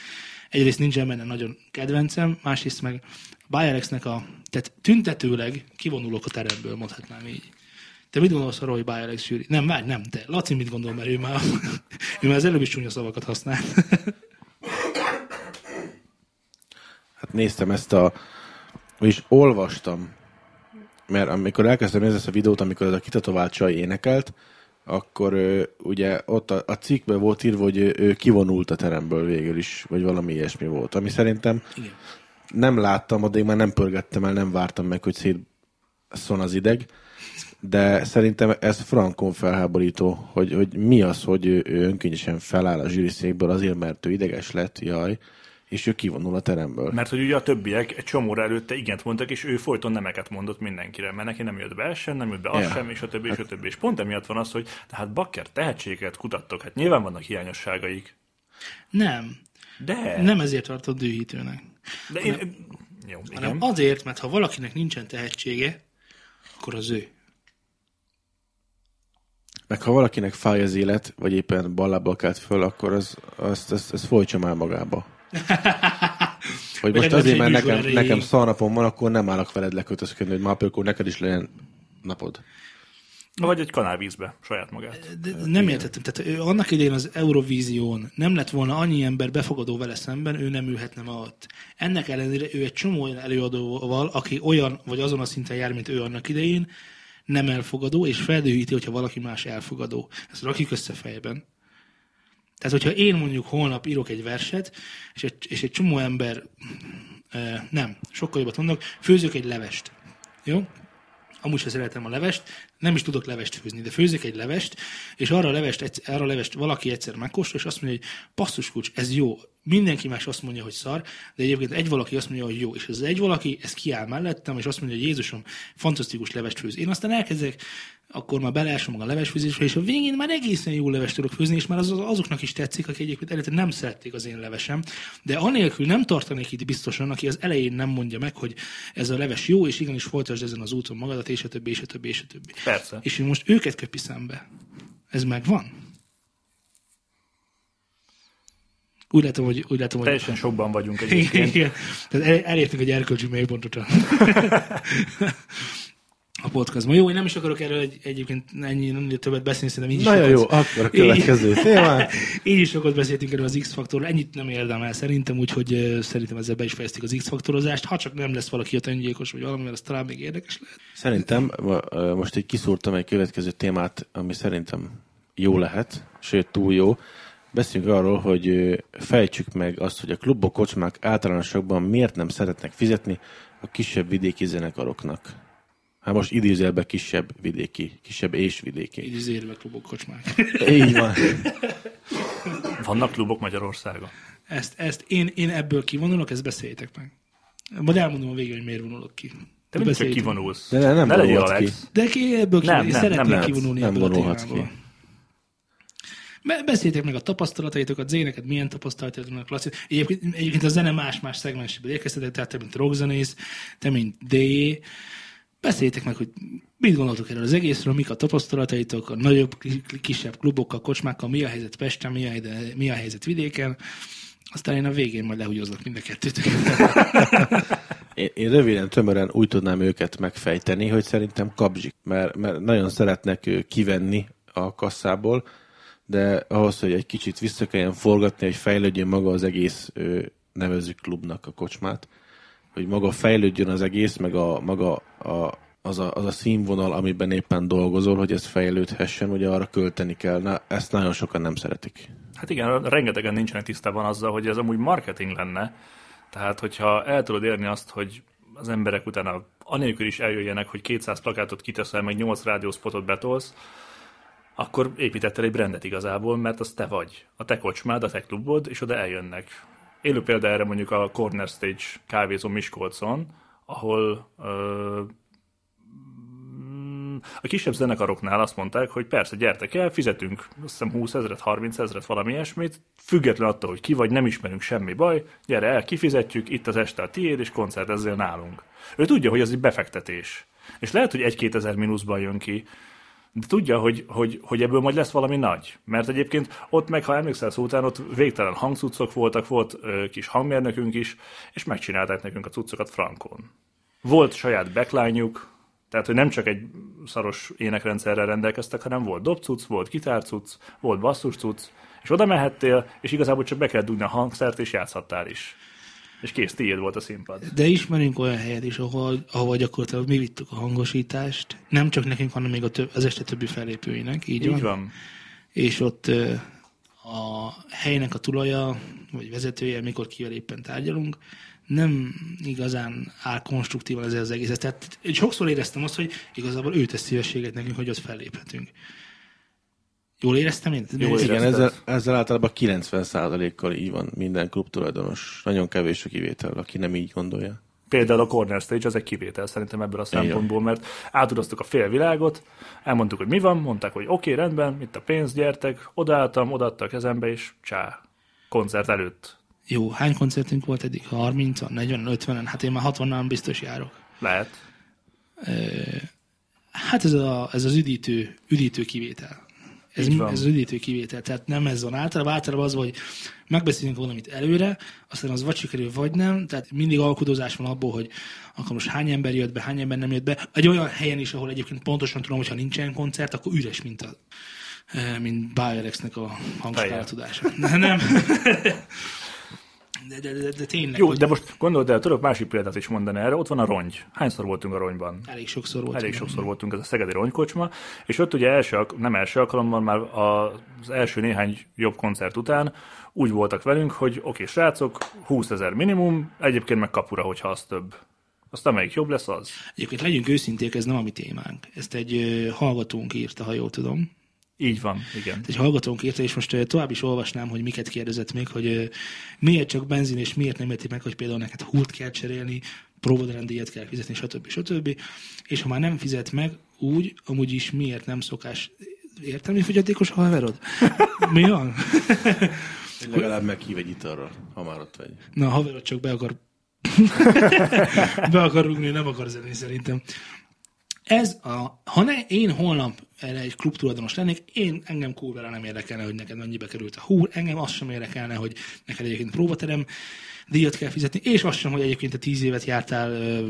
egyrészt nincsen benne nagyon kedvencem, másrészt meg Bayerexnek a, tehát tüntetőleg kivonulok a teremből, mondhatnám így. Te mit gondolsz arról, hogy Bayerex zsűri? Nem, várj, nem, te. Laci mit gondol, mert ő már, ő már az előbb is csúnya szavakat használ. hát néztem ezt a, és olvastam, mert amikor elkezdtem nézni ezt a videót, amikor ez a kitatovált csaj énekelt, akkor ugye ott a, a cikkben volt írva, hogy ő, ő kivonult a teremből végül is, vagy valami ilyesmi volt, ami szerintem Igen. nem láttam, addig már nem pörgettem el, nem vártam meg, hogy szétszon az ideg, de szerintem ez frankon felháborító, hogy, hogy mi az, hogy ő, ő önkényesen feláll a zsűriszékből azért, mert ő ideges lett, jaj, és ő kivonul a teremből. Mert hogy ugye a többiek egy csomóra előtte igent mondtak, és ő folyton nemeket mondott mindenkire, mert neki nem jött be sem, nem jött be az ja. sem, és a többi, és a többi. És pont emiatt van az, hogy tehát bakker tehetséget kutattok, hát nyilván vannak hiányosságaik. Nem. De. Nem ezért tartott dühítőnek. De én... Hanem, jó, igen. hanem azért, mert ha valakinek nincsen tehetsége, akkor az ő. Meg ha valakinek fáj az élet, vagy éppen ballábbal kelt föl, akkor az, azt, azt, azt folytsa már magába. Hogy most azért, mert nekem, nekem szarnapom van, akkor nem állok veled lekötözködni, hogy ma akkor neked is legyen napod. Vagy egy kanálvízbe, saját magát. De nem értettem. Tehát ő annak idején az Eurovízión nem lett volna annyi ember befogadó vele szemben, ő nem ülhetne ma ott. Ennek ellenére ő egy csomó olyan előadóval, aki olyan vagy azon a szinten jár, mint ő annak idején, nem elfogadó, és feldőhíti, hogyha valaki más elfogadó. Ezt rakjuk össze fejben. Tehát, hogyha én mondjuk holnap írok egy verset, és egy, és egy csomó ember, nem, sokkal jobbat mondok, főzök egy levest. Jó? Amúgy sem szeretem a levest, nem is tudok levest főzni, de főzök egy levest, és arra a levest, arra a levest valaki egyszer megkóstol, és azt mondja, hogy passzus kulcs, ez jó. Mindenki más azt mondja, hogy szar, de egyébként egy valaki azt mondja, hogy jó. És ez egy valaki, ez kiáll mellettem, és azt mondja, hogy Jézusom, fantasztikus levest főz. Én aztán elkezdek akkor már beleásom maga a levesfőzésbe, és a végén már egészen jó levest tudok főzni, és már az, azoknak is tetszik, akik egyébként előtte nem szerették az én levesem. De anélkül nem tartanék itt biztosan, aki az elején nem mondja meg, hogy ez a leves jó, és igenis folytasd ezen az úton magadat, és a többi, és a többi, és a többi. Persze. És én most őket köpi szembe. Ez megvan? Úgy látom, hogy... Úgy látom, Teljesen hogy... sokban vagyunk egyébként. Igen. Tehát elértünk egy erkölcsi mélypontot. a podcastban. Jó, én nem is akarok erről egy, egyébként ennyi, nem többet beszélni, szerintem így is Nagyon jó, akkor a következő téma. így is sokat beszéltünk erről az X-faktorról, ennyit nem érdemel szerintem, úgyhogy szerintem ezzel be is fejeztük az X-faktorozást. Ha csak nem lesz valaki a öngyilkos, vagy valami, mert az talán még érdekes lehet. Szerintem most egy kiszúrtam egy következő témát, ami szerintem jó lehet, sőt túl jó. Beszéljünk arról, hogy fejtsük meg azt, hogy a klubok, kocsmák általánosokban miért nem szeretnek fizetni a kisebb vidéki zenekaroknak. Hát most idézőjelben kisebb vidéki, kisebb és vidéki. Idézőjelben klubok, kocsmák. Így van. Vannak klubok Magyarországon? Ezt, ezt én, én ebből kivonulok, ezt beszéljétek meg. Majd elmondom a végén, hogy miért vonulok ki. Te mindig csak kivonulsz. De ne, nem ne legyél Alex. Ki. De ki ebből nem, ki, nem, szeretnék nem kivonulni nem ebből a témából. Beszéljétek meg a tapasztalataitokat, Zéneket milyen tapasztalataitokat vannak, Laci. Egyébként, egyébként a zene más-más szegmenséből érkeztetek, tehát te, mint rockzenész, te, mint D. Beszéljétek meg, hogy mit gondoltok erről az egészről, mik a tapasztalataitok, a nagyobb, kisebb klubokkal, kocsmákkal, mi a helyzet Pesten, mi a, helyzet, mi a helyzet vidéken. Aztán én a végén majd lehúgyozlak mind a kettőt. én, én röviden, tömören úgy tudnám őket megfejteni, hogy szerintem kapzsik, mert, mert nagyon szeretnek kivenni a kasszából, de ahhoz, hogy egy kicsit vissza kelljen forgatni, hogy fejlődjön maga az egész, nevezzük klubnak a kocsmát, hogy maga fejlődjön az egész, meg a, maga a, az, a, az a színvonal, amiben éppen dolgozol, hogy ez fejlődhessen, ugye arra költeni kell. Na, ezt nagyon sokan nem szeretik. Hát igen, rengetegen nincsenek tisztában azzal, hogy ez amúgy marketing lenne. Tehát, hogyha el tudod érni azt, hogy az emberek utána anélkül is eljöjjenek, hogy 200 plakátot kiteszel, meg 8 rádióspotot betolsz, akkor építettél egy brandet igazából, mert az te vagy. A te kocsmád, a te klubod, és oda eljönnek. Élő példa erre mondjuk a Corner Stage kávézó Miskolcon, ahol ö, a kisebb zenekaroknál azt mondták, hogy persze, gyertek el, fizetünk azt hiszem 20 ezeret, 30 ezeret, valami ilyesmit, független attól, hogy ki vagy, nem ismerünk semmi baj, gyere el, kifizetjük, itt az este a tiéd, és koncertezzel nálunk. Ő tudja, hogy ez egy befektetés. És lehet, hogy egy-két ezer mínuszban jön ki, de tudja, hogy, hogy, hogy ebből majd lesz valami nagy. Mert egyébként ott meg, ha emlékszel szó után, ott végtelen hangcuccok voltak, volt ö, kis hangmérnökünk is, és megcsinálták nekünk a cuccokat frankon. Volt saját backline tehát, hogy nem csak egy szaros énekrendszerrel rendelkeztek, hanem volt dobcuc, volt gitárcuc, volt basszuscuc, és oda mehettél, és igazából csak be kell dugni a hangszert, és játszhattál is. És kész, tiéd volt a színpad. De ismerünk olyan helyet is, ahol, ahol gyakorlatilag mi vittük a hangosítást, nem csak nekünk, hanem még a több, az este többi fellépőinek. Így, így van. van. És ott a helynek a tulaja, vagy vezetője, mikor kivel éppen tárgyalunk, nem igazán áll konstruktívan ez az egész. Tehát sokszor éreztem azt, hogy igazából ő tesz szívességet nekünk, hogy ott felléphetünk. Jól éreztem én? Jól Igen, ezzel, ezzel általában 90%-kal így van minden klub tulajdonos. Nagyon kevés a kivétel, aki nem így gondolja. Például a Corner Stage az egy kivétel szerintem ebből a szempontból, mert átudoztuk a félvilágot, elmondtuk, hogy mi van, mondták, hogy oké, okay, rendben, itt a pénz, gyertek, odaálltam, odaadta a kezembe, és csá, koncert előtt. Jó, hány koncertünk volt eddig? 30 40 50 Hát én már 60 biztos járok. Lehet. Hát ez, a, ez az üdítő, üdítő kivétel. Ez, ez üdítő kivétel. Tehát nem ez van általában. Általában az, hogy megbeszélünk valamit előre, aztán az vagy sikerül, vagy nem. Tehát mindig alkudozás van abból, hogy akkor most hány ember jött be, hány ember nem jött be. Egy olyan helyen is, ahol egyébként pontosan tudom, hogy ha nincsen koncert, akkor üres, mint a mint Bayerexnek a hangskáltudása. Nem. De, de, de, de tényleg. Jó, hogy... de most gondold el, tudok másik példát is mondani erre. Ott van a rongy. Hányszor voltunk a ronyban? Elég sokszor voltunk. Elég sokszor voltunk, ez a Szegedi Ronykocsma, és ott ugye első, nem első alkalommal, már az első néhány jobb koncert után úgy voltak velünk, hogy oké, okay, srácok, 20 ezer minimum, egyébként meg kapura, hogyha az több. Azt amelyik jobb lesz az. Egyébként legyünk őszinték, ez nem a mi témánk. Ezt egy hallgatónk írta, ha jól tudom. Így van, igen. Egy hallgatónk írta, és most tovább is olvasnám, hogy miket kérdezett még, hogy miért csak benzin, és miért nem érti meg, hogy például neked húrt kell cserélni, próbaderendíjat kell fizetni, stb. stb. És ha már nem fizet meg, úgy, amúgy is miért nem szokás értelmi fogyatékos a haverod? Mi van? Legalább meghív egy italra, ha már ott vagy. Na, a haverod csak be akar be akar rúgni, nem akar zenni szerintem. Ez a, ha ne, én holnap erre egy klub tulajdonos lennék, én engem kurvára nem érdekelne, hogy neked mennyibe került a húr, engem azt sem érdekelne, hogy neked egyébként próbaterem díjat kell fizetni, és azt sem, hogy egyébként a tíz évet jártál ö,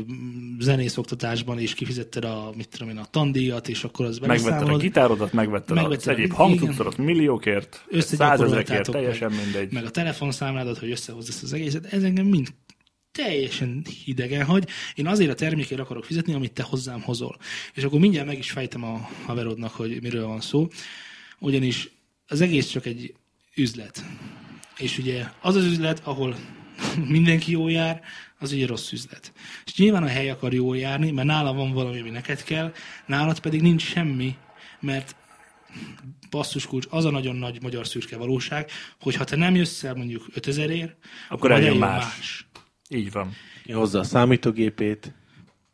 zenészoktatásban, és kifizetted a, mit tudom én, a tandíjat, és akkor az Megvetted a gitárodat, megvetted, megvetted az egyéb hangtudszorot milliókért, százezrekért, teljesen mindegy. Meg a telefonszámládat, hogy összehozz ezt az egészet, ez engem mind teljesen hidegen hagy. Én azért a termékért akarok fizetni, amit te hozzám hozol. És akkor mindjárt meg is fejtem a haverodnak, hogy miről van szó. Ugyanis az egész csak egy üzlet. És ugye az az üzlet, ahol mindenki jól jár, az ugye rossz üzlet. És nyilván a hely akar jól járni, mert nála van valami, ami neked kell, nálad pedig nincs semmi, mert basszuskulcs, az a nagyon nagy magyar szürke valóság, hogy ha te nem jössz el mondjuk 5000 ér, akkor, akkor eljön más. más. Így van. Hozza a számítógépét,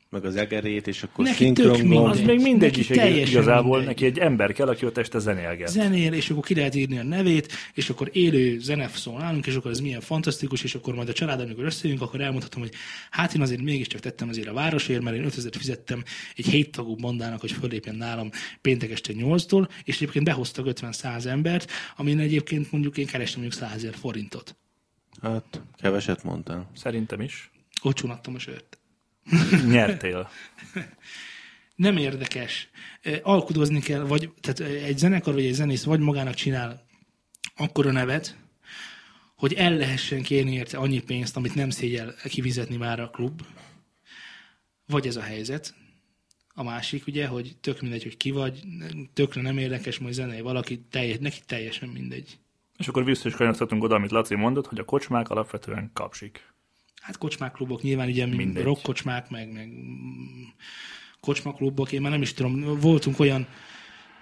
meg az egerét, és akkor neki szinkron Az még mindegy is igazából, mindegy. neki egy ember kell, aki ott este zenélget. Zenél, és akkor ki lehet írni a nevét, és akkor élő zenef szól nálunk, és akkor ez milyen fantasztikus, és akkor majd a család, amikor összejövünk, akkor elmondhatom, hogy hát én azért mégiscsak tettem azért a városért, mert én 5000 fizettem egy héttagú bandának, hogy fölépjen nálam péntek este 8-tól, és egyébként behoztak 50-100 embert, amin egyébként mondjuk én kerestem mondjuk 100 forintot. Hát, keveset mondtál. Szerintem is. Ott a sört. Nyertél. Nem érdekes. Alkudozni kell, vagy tehát egy zenekar, vagy egy zenész vagy magának csinál akkora nevet, hogy el lehessen kérni érte annyi pénzt, amit nem szégyel kivizetni már a klub. Vagy ez a helyzet. A másik ugye, hogy tök mindegy, hogy ki vagy, tökre nem érdekes, majd zenei valaki, teljes, neki teljesen mindegy. És akkor vissza is kanyarszhatunk oda, amit Laci mondott, hogy a kocsmák alapvetően kapsik hát kocsmáklubok nyilván ugye Mindegy. rockkocsmák, meg, meg kocsmaklubok, én már nem is tudom, voltunk olyan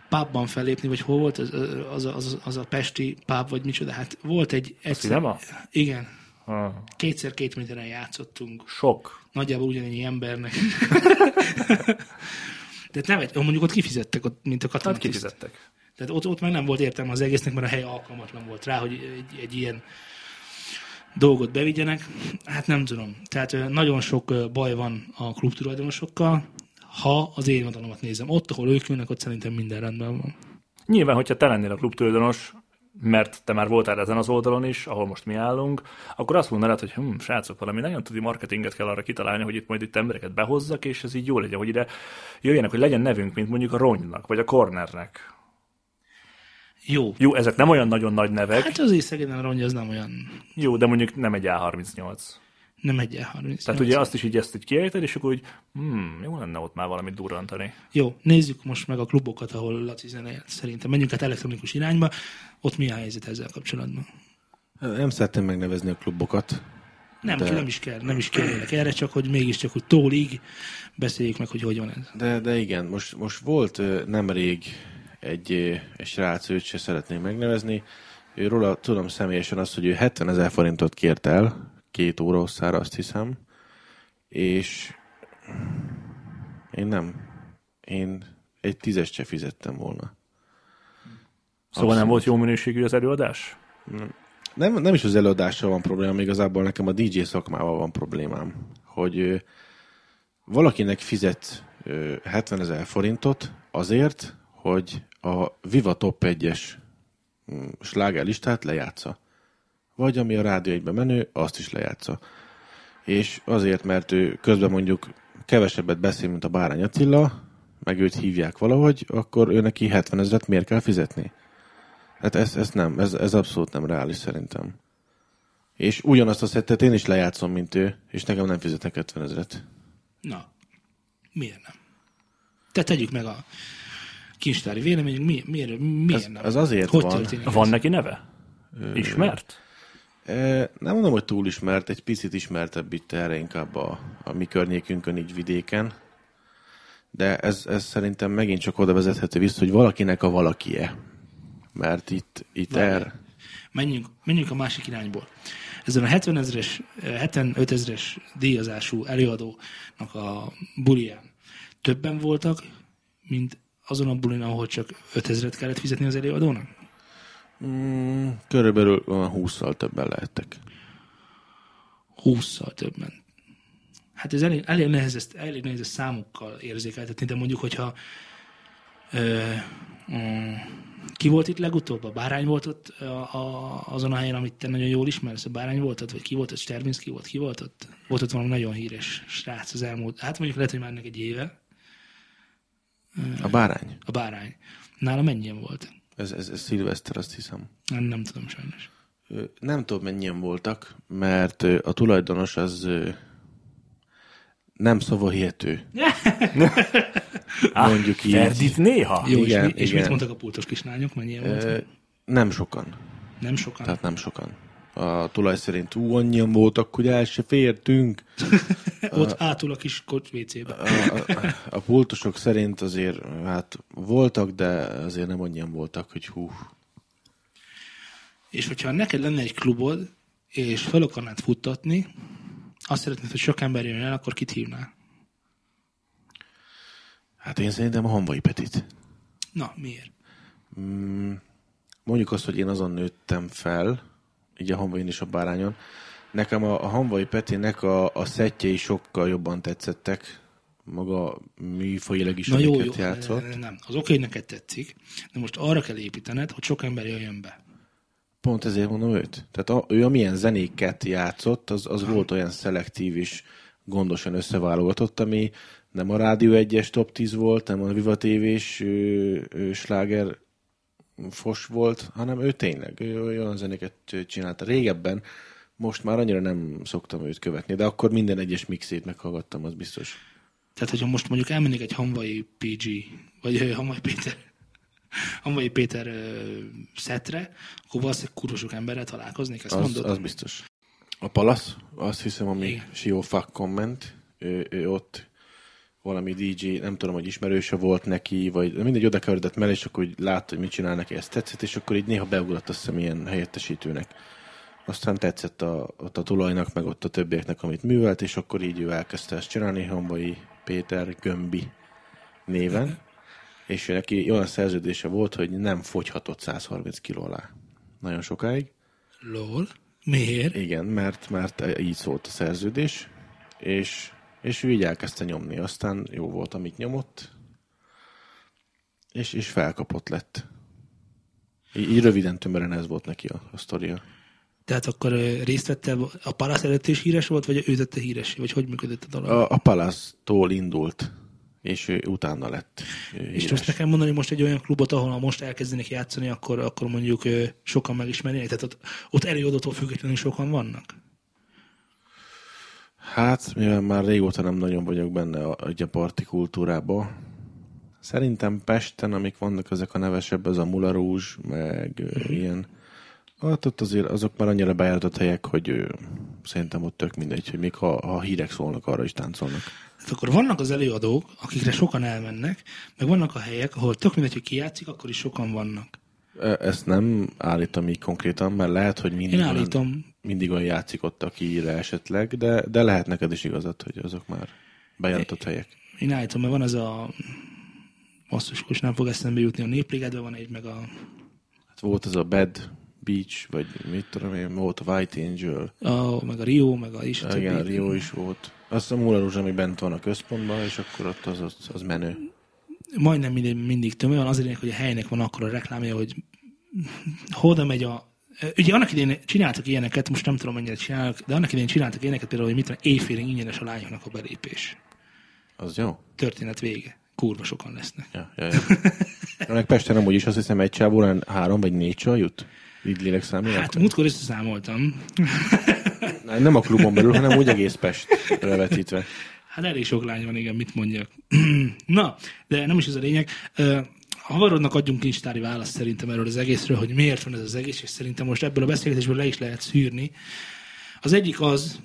pubban fellépni, vagy hol volt az, az, az, az a pesti pub, vagy micsoda, hát volt egy... Egyszer, igen. Ah. Kétszer két méteren játszottunk. Sok. Nagyjából ugyanennyi embernek. De nem egy, mondjuk ott kifizettek, ott, mint a katonat. Hát kifizettek. Tehát ott, ott meg nem volt értelme az egésznek, mert a hely alkalmatlan volt rá, hogy egy, egy ilyen dolgot bevigyenek. Hát nem tudom. Tehát nagyon sok baj van a klub tulajdonosokkal, ha az én oldalamat nézem. Ott, ahol ők ülnek, ott szerintem minden rendben van. Nyilván, hogyha te lennél a klub tulajdonos, mert te már voltál ezen az oldalon is, ahol most mi állunk, akkor azt mondanád, hogy hm, srácok, valami nagyon tudni marketinget kell arra kitalálni, hogy itt majd itt embereket behozzak, és ez így jó legyen, hogy ide jöjjenek, hogy legyen nevünk, mint mondjuk a Ronynak, vagy a Cornernek. Jó. Jó, ezek nem olyan nagyon nagy nevek. Hát az észegeden rongy, az nem olyan... Jó, de mondjuk nem egy A38. Nem egy A38. Tehát ugye azt is így ezt így kiejted, és akkor úgy, hmm, jó lenne ott már valamit durrantani. Jó, nézzük most meg a klubokat, ahol Laci zenél. Szerintem menjünk át elektronikus irányba. Ott mi a helyzet ezzel kapcsolatban? Nem szeretném megnevezni a klubokat. Nem, de... nem is kell, nem is kell erre, csak hogy mégiscsak, hogy tólig beszéljük meg, hogy hogy van ez. De, de igen, most, most volt nemrég egy, egy srác, őt se szeretném megnevezni. Róla tudom személyesen azt, hogy ő 70 ezer forintot kért el, két óra hosszára azt hiszem, és én nem. Én egy tízes se fizettem volna. Szóval Abszolút. nem volt jó minőségű az előadás? Nem, nem is az előadással van problémám, igazából nekem a DJ szakmával van problémám, hogy ö, valakinek fizet ö, 70 ezer forintot azért, hogy a Viva Top 1-es mm, slágerlistát lejátsza. Vagy ami a rádió egyben menő, azt is lejátsza. És azért, mert ő közben mondjuk kevesebbet beszél, mint a Bárány Attila, meg őt hívják valahogy, akkor ő neki 70 ezeret miért kell fizetni? Hát ez, ez nem, ez, ez abszolút nem reális szerintem. És ugyanazt a szettet én is lejátszom, mint ő, és nekem nem fizetnek 70 ezeret. Na, miért nem? Te tegyük meg a kincstári véleményünk, mi, miért, miért ez, nem? Ez azért hogy van. Van neki neve? Ismert? Nem mondom, hogy túl ismert, egy picit ismertebb itt erre inkább a, a mi környékünkön, így vidéken. De ez, ez szerintem megint csak oda vezethető vissza, hogy valakinek a valakie. Mert itt, itt er... Menjünk, menjünk a másik irányból. Ezen a 70 ezeres, 75 ezeres díjazású előadónak a bulián többen voltak, mint azon a bulin, ahol csak 5000-et kellett fizetni az előadónak? Mm, körülbelül 20-szal többen lehettek. 20-szal többen. Hát ez elég, elég, nehéz, ezt, elég nehéz ezt számokkal érzékeltetni, de mondjuk, hogyha ö, ö, ki volt itt legutóbb? A Bárány volt ott a, a, azon a helyen, amit te nagyon jól ismersz? A Bárány volt ott? Vagy ki volt ott? Sterminski volt? Ki volt ott? Volt ott valami nagyon híres srác az elmúlt, hát mondjuk lehet, hogy már ennek egy éve. A bárány? A bárány. Nála mennyien volt? Ez, ez, ez szilveszter, azt hiszem. Nem, nem tudom sajnos. Nem tudom, mennyien voltak, mert a tulajdonos az nem szavahihető. Mondjuk így. Ferdít néha? Jó, igen, és, mi, és igen. mit mondtak a pultos kislányok? Mennyien voltak? Nem sokan. Nem sokan? Tehát nem sokan. A tulaj szerint ú, annyian voltak, hogy el se fértünk. Ott a, átul a kis WC-be. A, a, a pultosok szerint azért hát voltak, de azért nem annyian voltak, hogy hú. És hogyha neked lenne egy klubod, és fel akarnád futtatni, azt szeretnéd, hogy sok ember jön el, akkor kit hívnál? Hát én szerintem a Hanvai Petit. Na, miért? Mm, mondjuk azt, hogy én azon nőttem fel, így a Hanvain is a bárányon. Nekem a, a Hanvai Petinek a, a szettjei sokkal jobban tetszettek, maga műfajileg is, Na jó, jó, játszott. Nem, nem, az oké, neked tetszik, de most arra kell építened, hogy sok ember jöjjön be. Pont ezért mondom őt. Tehát a, ő amilyen zenéket játszott, az, az volt olyan szelektív és gondosan összeválogatott, ami nem a Rádió 1-es top 10 volt, nem a Viva TV-s sláger fos volt, hanem ő tényleg ő olyan zenéket csinálta. Régebben, most már annyira nem szoktam őt követni, de akkor minden egyes mixét meghallgattam, az biztos. Tehát, hogyha most mondjuk elmennék egy Hanvai PG, vagy Hanvai Péter, Hanvai Péter uh, szetre, akkor valószínűleg kurva sok emberrel találkoznék, ezt az, mondod? Az biztos. A Palasz, azt hiszem, ami Siófak komment, ő, ő ott valami DJ, nem tudom, hogy ismerőse volt neki, vagy mindegy, oda keveredett mellé, és akkor úgy látta, hogy mit csinál neki, ezt tetszett, és akkor így néha beugrott azt hiszem ilyen helyettesítőnek. Aztán tetszett a, ott a tulajnak, meg ott a többieknek, amit művelt, és akkor így ő elkezdte ezt csinálni, Hambai Péter Gömbi néven, és neki olyan szerződése volt, hogy nem fogyhatott 130 kiló alá. Nagyon sokáig. Lol. Miért? Igen, mert, mert így szólt a szerződés, és és ő így elkezdte nyomni. Aztán jó volt, amit nyomott, és, és felkapott lett. Így, így röviden tömören ez volt neki a, a sztoria. Tehát akkor részt vette, a Palace előtt is híres volt, vagy ő tette híres? Vagy hogy működött a dolog? A, a Palace-tól indult, és ő utána lett híres. És most nekem mondani most egy olyan klubot, ahol most elkezdenek játszani, akkor, akkor mondjuk sokan megismernék? Tehát ott, ott előadótól függetlenül sokan vannak? Hát, mivel már régóta nem nagyon vagyok benne a, a parti kultúrába, szerintem Pesten, amik vannak ezek a nevesebb, ez a Mularúzs, meg mm. ilyen, hát ott azért azok már annyira bejáratott helyek, hogy ő, szerintem ott tök mindegy, hogy még ha, ha hírek szólnak, arra is táncolnak. Hát akkor vannak az előadók, akikre sokan elmennek, meg vannak a helyek, ahol tök mindegy, hogy ki játszik, akkor is sokan vannak. Ezt nem állítom így konkrétan, mert lehet, hogy mindig, Én állítom. Olyan, mindig olyan játszik ott, akire esetleg, de, de lehet neked is igazad, hogy azok már bejelentott helyek. Én állítom, mert van ez a basszus, nem fog eszembe jutni, a Népligedben van egy, meg a... Hát volt ez a Bad Beach, vagy mit tudom én, volt a White Angel. A, meg a Rio, meg a is. A igen, a Rio is volt. Azt a Múla ami bent van a központban, és akkor ott az, az, az menő majdnem mindig, mindig tömő van, azért, hogy a helynek van akkor a reklámja, hogy hol megy a Ugye annak idején csináltak ilyeneket, most nem tudom mennyire csinálnak, de annak idején csináltak ilyeneket például, hogy mit tudom, éjfélig ingyenes a lányoknak a belépés. Az jó. Történet vége. Kurva sokan lesznek. Ja, ja, ja. Meg Pesten amúgy is azt hiszem egy csávóra három vagy négy csaj jut? Így lélekszámolják? Hát múltkor összeszámoltam. Nem a klubon belül, hanem úgy egész Pest levetítve. Hát elég sok lány van, igen, mit mondjak. Na, de nem is ez a lényeg. Havarodnak adjunk kincstári választ szerintem erről az egészről, hogy miért van ez az egész, és szerintem most ebből a beszélgetésből le is lehet szűrni. Az egyik az,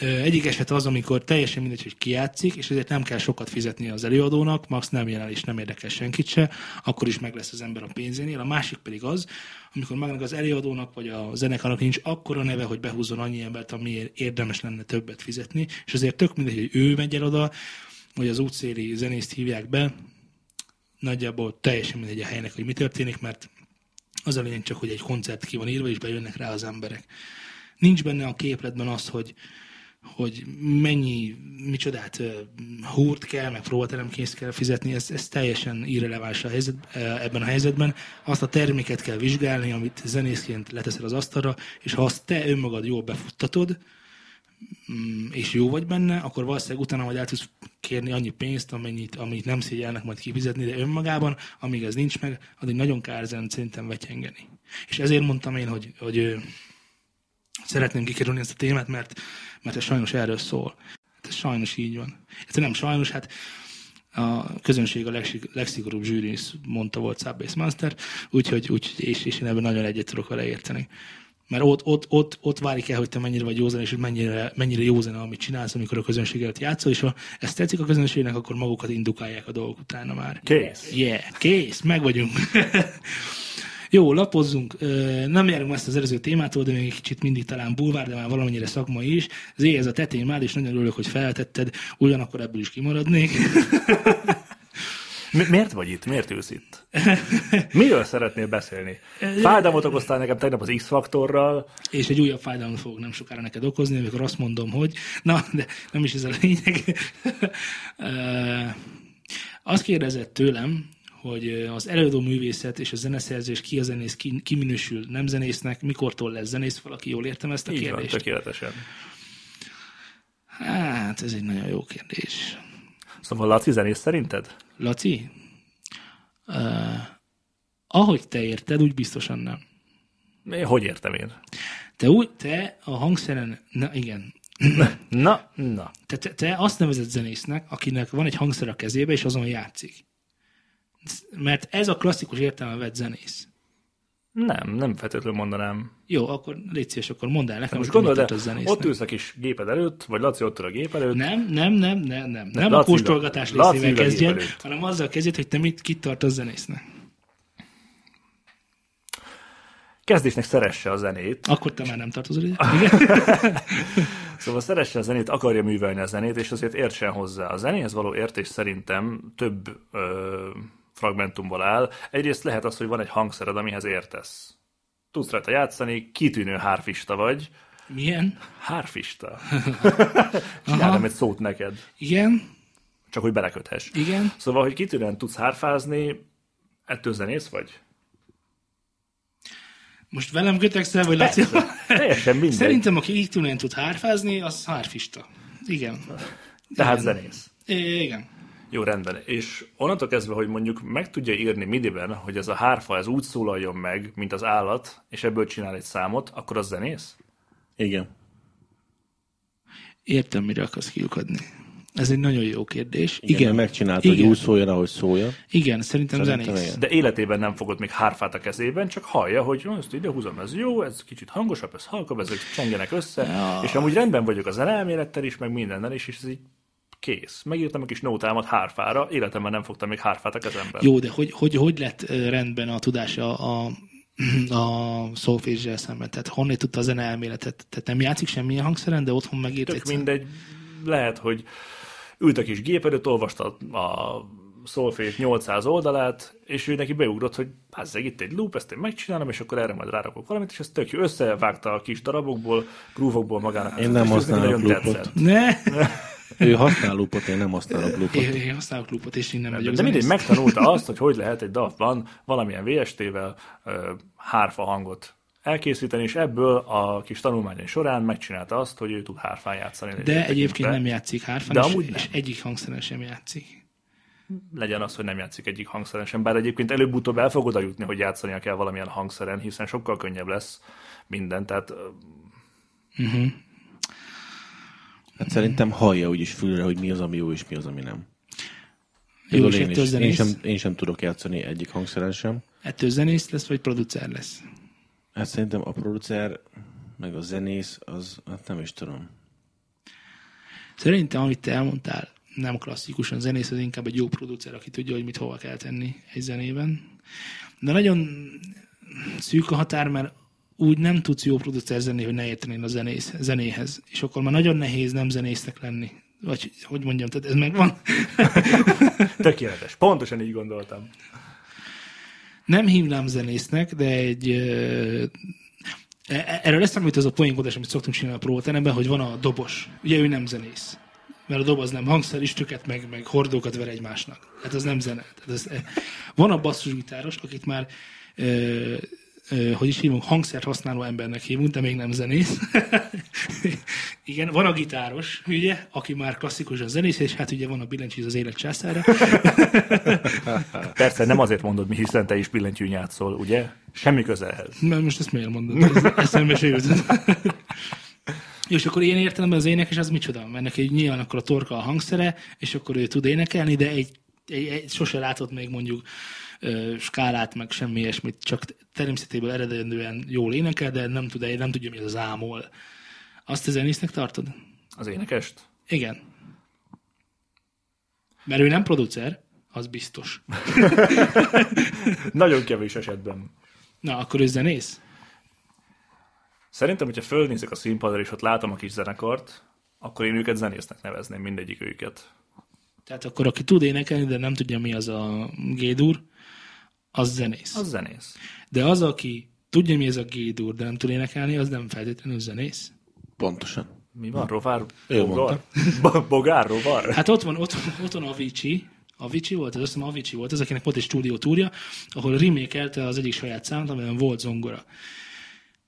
egyik eset az, amikor teljesen mindegy, hogy ki játszik, és ezért nem kell sokat fizetni az előadónak, max nem jelen és nem érdekel senkit se, akkor is meg lesz az ember a pénzénél. A másik pedig az, amikor meg az előadónak vagy a zenekarnak nincs akkora neve, hogy behúzzon annyi embert, amiért érdemes lenne többet fizetni, és azért tök mindegy, hogy ő megy el oda, vagy az útszéli zenészt hívják be, nagyjából teljesen mindegy a helynek, hogy mi történik, mert az a lényeg csak, hogy egy koncert ki van írva, és bejönnek rá az emberek. Nincs benne a képletben az, hogy, hogy mennyi, micsodát húrt kell, meg próbateremkényt kell fizetni, ez, ez teljesen irreleváns a helyzet, ebben a helyzetben. Azt a terméket kell vizsgálni, amit zenészként leteszel az asztalra, és ha azt te önmagad jól befuttatod, és jó vagy benne, akkor valószínűleg utána majd el tudsz kérni annyi pénzt, amennyit, amit nem szégyelnek majd kifizetni, de önmagában, amíg ez nincs meg, addig nagyon kár ezen szerintem vetyengeni. És ezért mondtam én, hogy, hogy szeretném kikerülni ezt a témát, mert, mert ez sajnos erről szól. Hát ez sajnos így van. Ez nem sajnos, hát a közönség a legszigorúbb zsűri mondta volt Subbase Master, úgyhogy úgy, és, és én ebben nagyon egyet tudok vele érteni. Mert ott, ott, ott, ott várik el, hogy te mennyire vagy józan, és hogy mennyire, mennyire józan, amit csinálsz, amikor a közönség előtt játszol, és ha ezt tetszik a közönségnek, akkor magukat indukálják a dolgok utána már. Kész. Yeah, kész, meg vagyunk. Jó, lapozzunk. Nem járunk ezt az előző témától, de még egy kicsit mindig talán bulvár, de már valamennyire szakmai is. Ez ez a te témád, és nagyon örülök, hogy feltetted, ugyanakkor ebből is kimaradnék. Mi, miért vagy itt? Miért ülsz itt? Miről szeretnél beszélni? Fájdalmat okoztál nekem tegnap az X-faktorral. És egy újabb fájdalmat fogok nem sokára neked okozni, amikor azt mondom, hogy na, de nem is ez a lényeg. azt kérdezett tőlem, hogy az előadó művészet és a zeneszerzés ki a zenész, ki, ki minősül nem zenésznek, mikortól lesz zenész, valaki jól értem ezt a Így kérdést? Van, tökéletesen. Hát, ez egy nagyon jó kérdés. Szóval Laci zenész szerinted? Laci? Uh, ahogy te érted, úgy biztosan nem. Hogy értem én? Te, úgy, te a hangszeren, na igen. Na, na. Te, te, te azt nevezed zenésznek, akinek van egy hangszer a kezébe, és azon játszik. Mert ez a klasszikus értelme vett zenész. Nem, nem feltétlenül mondanám. Jó, akkor légy szíves, akkor mondd el nekem, most gondolod, de ott ülsz a kis géped előtt, vagy Laci ott ül a gép előtt. Nem, nem, nem, nem, nem. Nem Laci a kóstolgatás részével kezdjen, hanem azzal kezdjed, hogy te mit, kit tartasz zenésznek. Kezdésnek szeresse a zenét. Akkor te már nem tartozol ide? szóval szeresse a zenét, akarja művelni a zenét, és azért értsen hozzá. A zenéhez való értés szerintem több ö, fragmentumból áll. Egyrészt lehet az, hogy van egy hangszered, amihez értesz. Tudsz rajta játszani, kitűnő hárfista vagy. Milyen? Hárfista. Csinálom egy szót neked. Igen. Csak hogy beleköthess. Igen. Szóval, hogy kitűnően tudsz hárfázni, ettől zenész vagy? Most velem kötekszel, vagy Laci? Teljesen mindegy. Szerintem, aki kitűnően tud hárfázni, az hárfista. Igen. Tehát Igen. zenész. I- igen. Jó, rendben. És onnantól kezdve, hogy mondjuk meg tudja írni midiben, hogy ez a hárfa ez úgy szólaljon meg, mint az állat, és ebből csinál egy számot, akkor az zenész? Igen. Értem, mire akarsz kiukadni. Ez egy nagyon jó kérdés. Igen, Igen megcsinálta, hogy úgy szóljon, ahogy szóljon. Igen, szerintem, szerintem zenész. De életében nem fogod még hárfát a kezében, csak hallja, hogy ezt ide húzom, ez jó, ez kicsit hangosabb, ez halkabb, ezek csengenek össze, ja. és amúgy rendben vagyok az elmélettel is, meg mindennel is, és ez így kész. Megírtam a kis nótámat hárfára, életemben nem fogtam még hárfát a kezemben. Jó, de hogy, hogy, hogy lett rendben a tudása a, a solfézsel szemben? Tehát honnan tudta a zene elméletet? Tehát nem játszik semmilyen hangszeren, de otthon megírt Tök egyszer? mindegy. Lehet, hogy ült a kis gép előtt, olvasta a szolfés 800 oldalát, és ő neki beugrott, hogy hát itt egy loop, ezt én megcsinálom, és akkor erre majd rárakok valamit, és ez tök jó. Összevágta a kis darabokból, grúvokból magának. Én nem használok loopot. Ne. Ő használ loopot, én nem használok loopot. Én, én használok loopot, és én nem vagyok De mindegy, megtanulta azt, hogy hogy lehet egy DAF-ban valamilyen VST-vel hárfa hangot elkészíteni, és ebből a kis tanulmányai során megcsinálta azt, hogy ő tud hárfán játszani. De egyébként nem játszik hárfán, de és, amúgy és egyik hangszeren sem játszik. Legyen az, hogy nem játszik egyik hangszeren sem, bár egyébként előbb-utóbb el fog oda jutni, hogy játszania kell valamilyen hangszeren, hiszen sokkal könnyebb lesz minden, tehát... Uh-huh. Hát szerintem hallja úgyis fülre, hogy mi az, ami jó, és mi az, ami nem. Jó, én, is, én, sem, én sem tudok játszani egyik hangszeren sem. Ettől zenész lesz, vagy producer lesz? Hát szerintem a producer, meg a zenész, az, hát nem is tudom. Szerintem, amit te elmondtál, nem klasszikusan zenész, az inkább egy jó producer, aki tudja, hogy mit hova kell tenni egy zenében. De nagyon szűk a határ, mert úgy nem tudsz jó producer zenni, hogy ne értenél a zenész, zenéhez. És akkor már nagyon nehéz nem zenésznek lenni. Vagy hogy mondjam, tehát ez megvan. Tökéletes. Pontosan így gondoltam. Nem hívnám zenésznek, de egy... E, e, erről lesz amit az a poénkodás, amit szoktunk csinálni a próbateremben, hogy van a dobos. Ugye ő nem zenész. Mert a doboz nem hangszer, istüket, meg, meg hordókat ver egymásnak. Hát az nem zene. Tehát ez, e, van a basszusgitáros, akit már hogy is hívunk, hangszert használó embernek hívunk, de még nem zenész. Igen, van a gitáros, ugye, aki már klasszikus a zenész, és hát ugye van a billentyűz az élet császára. Persze, nem azért mondod, mi hiszen te is billentyűn játszol, ugye? Semmi közelhez. Na, most ezt miért mondod? Ez eszembe se jutott. és akkor ilyen értelemben az énekes az micsoda? Mert neki nyilván akkor a torka a hangszere, és akkor ő tud énekelni, de egy egy, egy, sose látott még mondjuk skálát, meg semmi ilyesmit, csak természetéből eredendően jól énekel, de nem, tud, nem tudja, mi az ámol. Azt a zenésznek tartod? Az énekest? Igen. Mert ő nem producer, az biztos. Nagyon kevés esetben. Na, akkor ő zenész? Szerintem, hogyha fölnézek a színpadra, és ott látom a kis zenekart, akkor én őket zenésznek nevezném, mindegyik őket. Tehát akkor aki tud énekelni, de nem tudja, mi az a gédur, az zenész. Az zenész. De az, aki tudja, mi ez a gédur, de nem tud énekelni, az nem feltétlenül zenész. Pontosan. Mi van, rovár? Ő Bogár? Bogár, rovar? Hát ott van, ott, ott van Avicii, Avicii volt, az azt hiszem Avicii volt, az, akinek volt egy stúdió túrja, ahol remékelte az egyik saját számot, amiben volt zongora.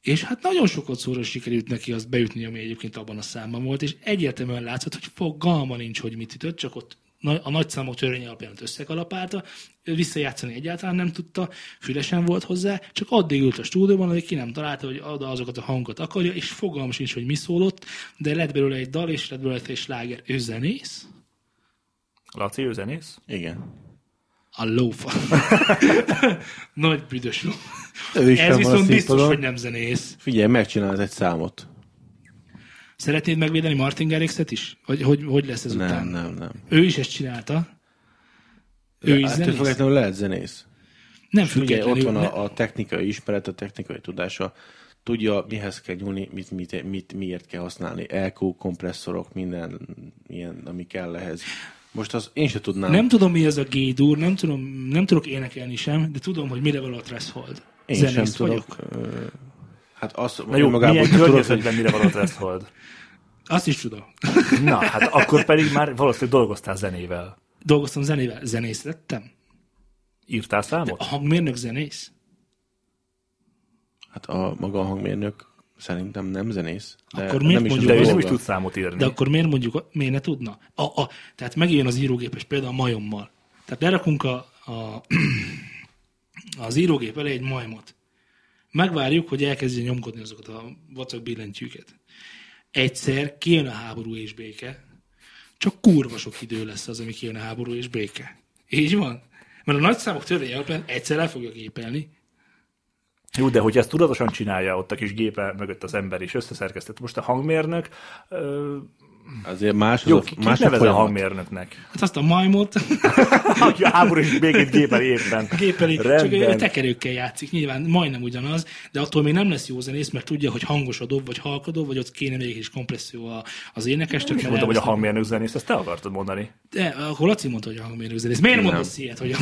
És hát nagyon sokat szóra sikerült neki azt beütni, ami egyébként abban a számban volt, és egyértelműen látszott, hogy fogalma nincs, hogy mit ütött, csak ott a nagyszámok törvény alapján összekalapálta, visszajátszani egyáltalán nem tudta, fülesen volt hozzá, csak addig ült a stúdióban, hogy ki nem találta, hogy oda azokat a hangokat akarja, és fogalma sincs, hogy mi szólott, de lett belőle egy dal, és lett belőle egy sláger. Ő zenész? Laci, ő zenész? Igen. A lófa. Nagy büdös ló. Ő is Ez viszont biztos, hogy nem zenész. Figyelj, megcsinálsz egy számot. Szeretnéd megvédeni Martin Garrixet is? Vagy hogy, hogy lesz ez Nem, után? nem, nem. Ő is ezt csinálta. Ő is Ettől zenész? függetlenül lehet zenész. Nem Figyelj, ott függetlenül. van a, a technikai ismeret, a technikai tudása. Tudja, mihez kell nyúlni, mit, mit, mit, miért kell használni. EQ, kompresszorok, minden ilyen, ami kell ehhez. Most az én se tudnám. Nem tudom, mi ez a G-dur, nem, tudom, nem tudok énekelni sem, de tudom, hogy mire való a threshold. én Zenész sem vagyok. tudok. Ö, Hát azt Na jó, magában milyen környezetben mire való threshold? Azt is tudom. Na, hát akkor pedig már valószínűleg dolgoztál zenével. Dolgoztam zenével, zenész lettem. Írtál számot? A hangmérnök zenész? hát a maga a hangmérnök szerintem nem zenész. De Akkor nem miért is mondjuk az De ő nem is tud számot írni. De akkor miért mondjuk, miért ne tudna? A, a, tehát megjön az írógépes például a majommal. Tehát lerakunk a, a, az írógép elé egy majmot. Megvárjuk, hogy elkezdje nyomkodni azokat a vacak billentyűket. Egyszer kijön a háború és béke, csak kurva sok idő lesz az, ami kijön a háború és béke. Így van? Mert a nagyszámok törvény alapján egyszer el fogja gépelni, Jó, de hogy ezt tudatosan csinálja ott a kis gépe mögött az ember is összeszerkesztett. Most a hangmérnök, ö, Azért más, jó, az a, más nevez a hangmérnöknek? hát azt a majmot Aki a háború és békét gépeli éppen. gépeli, csak ő Rendben. tekerőkkel játszik, nyilván majdnem ugyanaz, de attól még nem lesz jó zenész, mert tudja, hogy hangos a dob, vagy halk a dob, vagy ott kéne még egy kis kompresszió a- az énekesnek. Mert mondtam, hogy a hangmérnök zenész, ezt te akartad mondani. De akkor Laci mondta, hogy a hangmérnök zenész. Miért Nem. mondasz ilyet, hogy a...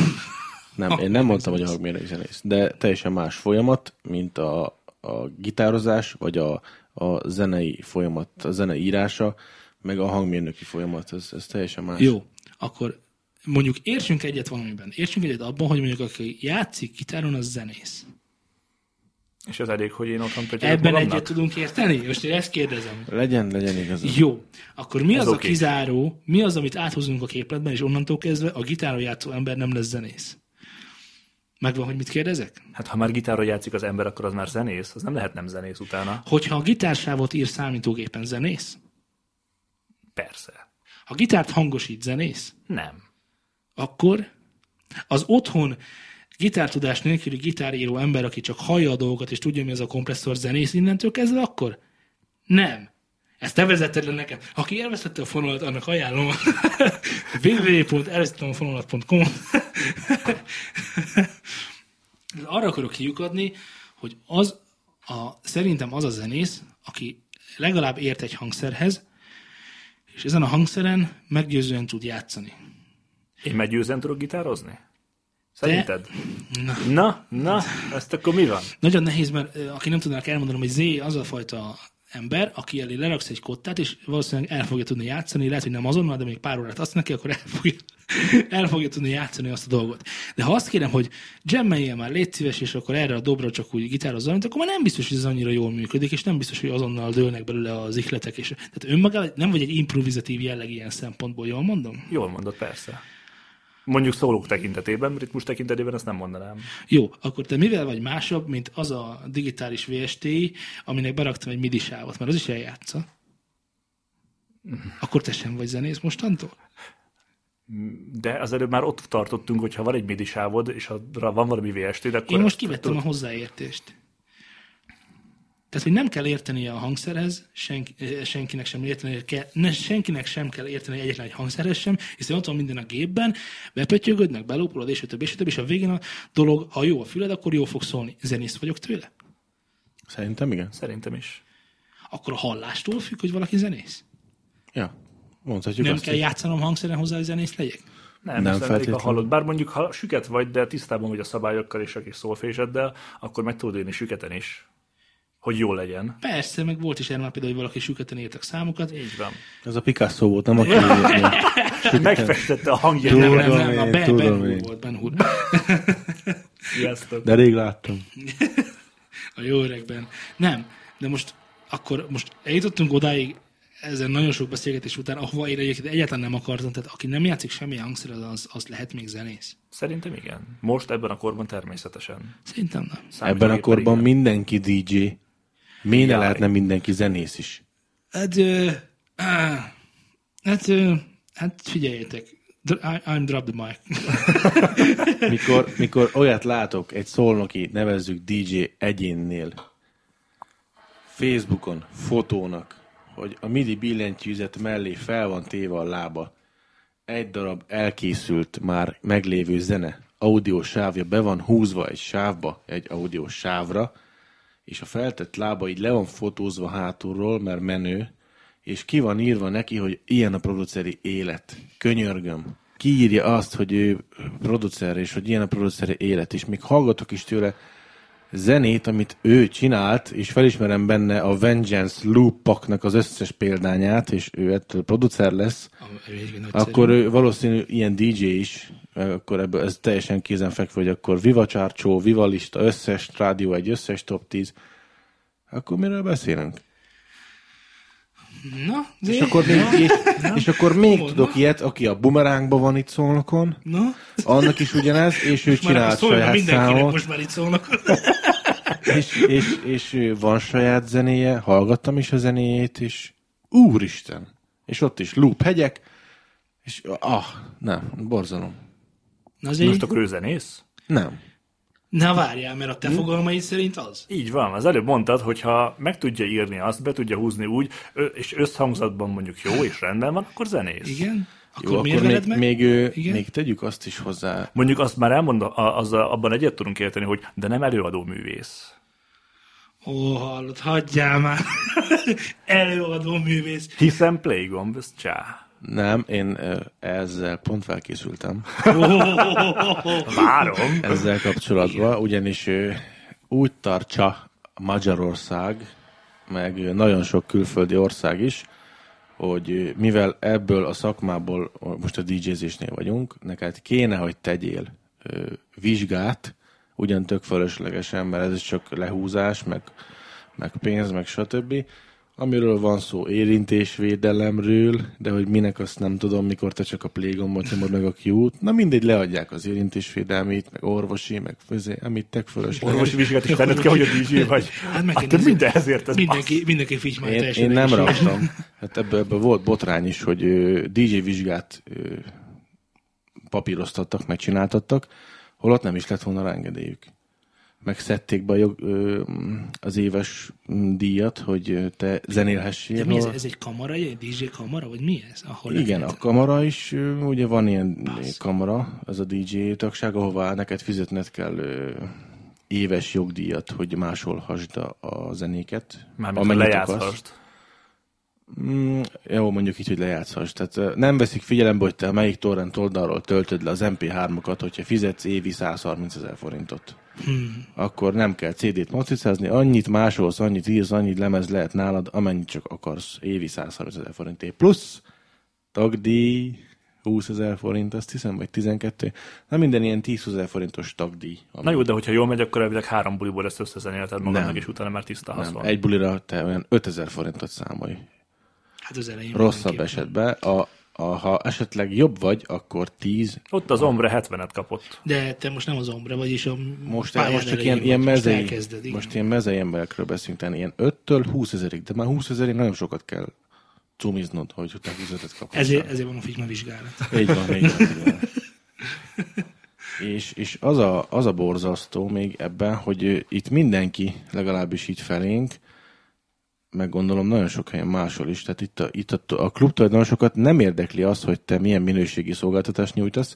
Nem, én nem mondtam, hogy a hangmérnök zenész, de teljesen más folyamat, mint a, a gitározás, vagy a, a zenei folyamat, a zenei írása, meg a hangmérnöki folyamat, ez, ez teljesen más. Jó, akkor mondjuk értsünk egyet valamiben. Értsünk egyet abban, hogy mondjuk aki játszik gitáron, az zenész. És ez elég, hogy én otthon pötyögök Ebben magamnak? egyet tudunk érteni? Most én ezt kérdezem. Legyen, legyen igaz. Jó, akkor mi Ez az a oké. kizáró, mi az, amit áthozunk a képletben, és onnantól kezdve a gitáron játszó ember nem lesz zenész? Megvan, hogy mit kérdezek? Hát ha már gitárra játszik az ember, akkor az már zenész. Az nem lehet nem zenész utána. Hogyha a gitársávot ír számítógépen zenész, Persze. ha gitárt hangosít zenész, Nem. akkor az otthon gitártudás nélküli gitáríró ember, aki csak hallja a dolgokat, és tudja, mi az a kompresszor zenész innentől kezdve, akkor nem. Ezt te vezetted le nekem. Aki elvesztette a fonalat, annak ajánlom a www.elvesztettem Arra akarok kiukadni, hogy az a, szerintem az a zenész, aki legalább ért egy hangszerhez, és ezen a hangszeren meggyőzően tud játszani. Én meggyőzően tudok gitározni? Szerinted? Na, Na, na, ezt akkor mi van? Nagyon nehéz, mert aki nem tudnak elmondanom, hogy Z az a fajta ember, aki elé leraksz egy kottát, és valószínűleg el fogja tudni játszani, lehet, hogy nem azonnal, de még pár órát azt neki, akkor el fogja, el fogja tudni játszani azt a dolgot. De ha azt kérem, hogy jammeljél már, légy szíves, és akkor erre a dobra csak úgy gitározza, akkor már nem biztos, hogy ez annyira jól működik, és nem biztos, hogy azonnal dőlnek belőle az ihletek. És, tehát önmagában nem vagy egy improvizatív jelleg ilyen szempontból, jól mondom? Jól mondod, persze. Mondjuk szólók tekintetében, ritmus tekintetében ezt nem mondanám. Jó, akkor te mivel vagy másabb, mint az a digitális VST-i, aminek beraktam egy MIDI sávot, mert az is eljátsza. Akkor te sem vagy zenész mostantól? De az előbb már ott tartottunk, hogy ha van egy midi sávod, és ha van valami VST, de akkor... Én most kivettem a hozzáértést. Tehát, hogy nem kell érteni a hangszerhez, senki, senkinek sem érteni, kell, ne, senkinek sem kell érteni egyetlen egy hangszerhez sem, hiszen ott van minden a gépben, bepötyögödnek, belópolod, és a többi, és a többi, és a végén a dolog, ha jó a füled, akkor jó fog szólni. Zenész vagyok tőle? Szerintem igen. Szerintem is. Akkor a hallástól függ, hogy valaki zenész? Ja, mondhatjuk Nem azt, kell hogy- játszanom hangszeren hozzá, hogy zenész legyek? Nem, Nem feltétlenül. feltétlenül. hallod. Bár mondjuk, ha süket vagy, de tisztában vagy a szabályokkal és a kis szólféseddel, akkor meg tudod írni süketen is, hogy jó legyen. Persze, meg volt is erre már például, hogy valaki süketen írtak számokat. Így van. Ez a Picasso volt, nem aki... Megfestette a hangját. Nem, Tudom nem, nem, a én, Ben, tudom ben volt, Ben Hur. De rég láttam. A jó öregben. Nem, de most akkor most eljutottunk odáig, ezen nagyon sok beszélgetés után, ahova én egyébként egyáltalán nem akartam, tehát aki nem játszik semmi hangszerrel, az, az lehet még zenész. Szerintem igen. Most ebben a korban természetesen. Szerintem nem. Ebben a korban igen. mindenki DJ. Miért ne lehetne mindenki zenész is? Hát, ö, á, hát, ö, hát I, I'm drop the mic. Mikor, mikor olyat látok egy szolnoki, nevezzük DJ egyénnél, Facebookon, fotónak, hogy a MIDI billentyűzet mellé fel van téve a lába, egy darab elkészült már meglévő zene, audiós sávja be van húzva egy sávba, egy audiós sávra, és a feltett lába így le van fotózva hátulról, mert menő, és ki van írva neki, hogy ilyen a produceri élet. Könyörgöm. Ki írja azt, hogy ő producer, és hogy ilyen a produceri élet, és még hallgatok is tőle zenét, amit ő csinált, és felismerem benne a Vengeance Loop-paknak az összes példányát, és ő ettől producer lesz, akkor ő valószínű ilyen DJ is, akkor ebből ez teljesen kézenfekvő, hogy akkor Viva Csárcsó, Viva Lista, összes rádió egy, összes top 10. Akkor miről beszélünk? Na, És de, akkor még, és, és akkor még Hol? tudok ilyet, aki a bumerángban van itt szólnokon, na, annak is ugyanez, és ő most már csinált saját mindenkinek, számot, most már itt szólnak. és, és, és van saját zenéje, hallgattam is a zenéjét, és úristen, és ott is loop hegyek, és ah, nem, borzalom. Na azért, Most akkor ő zenész? Nem. Na várjál, mert a te fogalmaid szerint az. Így van, az előbb mondtad, hogy ha meg tudja írni azt, be tudja húzni úgy, és összhangzatban mondjuk jó és rendben van, akkor zenész. Igen? Akkor Jó, miért akkor még, meg? még, Igen? még tegyük azt is hozzá. Mondjuk azt már elmond, a- az, abban egyet tudunk érteni, hogy de nem előadó művész. Ó, hallod, hagyjál már. Előadó művész. Hiszen playgomb, ez csá. Nem, én ezzel pont felkészültem. Várom. ezzel kapcsolatban, ugyanis úgy tartsa Magyarország, meg nagyon sok külföldi ország is, hogy mivel ebből a szakmából, most a DJ-zésnél vagyunk, neked kéne, hogy tegyél vizsgát, ugyan tök fölöslegesen, mert ez is csak lehúzás, meg, meg pénz, meg stb. Amiről van szó érintésvédelemről, de hogy minek azt nem tudom, mikor te csak a plégombot nyomod meg a Q-t. Na mindegy, leadják az érintésvédelmét, meg orvosi, meg főzé, amit tek fölösleges. Orvosi vizsgát is tenned kell, hogy a DJ vagy. Hát meg Hát kéne te mindenhez értesz. Mindenki, mindenki figy már Én, én nem raktam. Hát ebből, ebből volt botrány is, hogy DJ vizsgát papíroztattak, megcsináltattak, holott nem is lett volna rá engedélyük. Megszedték be a jog, ö, az éves mm, díjat, hogy te zenélhessél. De mi ez? Ez egy kamara, egy DJ kamara, vagy mi ez? Ahol Igen, lehet- a kamara is, ugye van ilyen kamara, ez a DJ tagság, ahová neked fizetned kell ö, éves jogdíjat, hogy másolhassd a, a zenéket. Mármint, hogy lejátszhast. Mm, jó, mondjuk így, hogy lejátszhass. Tehát nem veszik figyelembe, hogy te melyik torrent oldalról töltöd le az MP3-okat, hogyha fizetsz évi 130 ezer forintot. Hmm. Akkor nem kell CD-t macicázni, annyit másolsz, annyit írsz, annyit lemez lehet nálad, amennyit csak akarsz évi 130 ezer forintért. Plusz tagdíj, 20 ezer forint, azt hiszem, vagy 12. Na minden ilyen 10 ezer forintos tagdíj. ami- Na jó, de hogyha jól megy, akkor elvileg három buliból ezt összezenélted magadnak, Nem. és utána már tiszta hasz nem, van. egy bulira te olyan 5000 forintot számolj. Hát az elején Rosszabb esetben, a, ha esetleg jobb vagy, akkor 10, Ott az Ombre 70-et kapott. De te most nem az Ombre vagy, és a Most, pályád most csak ilyen, ilyen. Most mezei, most ilyen mezei emberekről beszélünk, tehát ilyen 5-től 20 ezerig, de már 20 ezerig nagyon sokat kell cumiznod, hogy te üzletet kapsz. Ezért, ezért van a Figma vizsgálat. Így van, így van. Így van. és, és az, a, az a borzasztó még ebben, hogy itt mindenki, legalábbis így felénk, meg gondolom nagyon sok helyen máshol is, tehát itt a, itt a, a klub tulajdonosokat nem érdekli az, hogy te milyen minőségi szolgáltatást nyújtasz,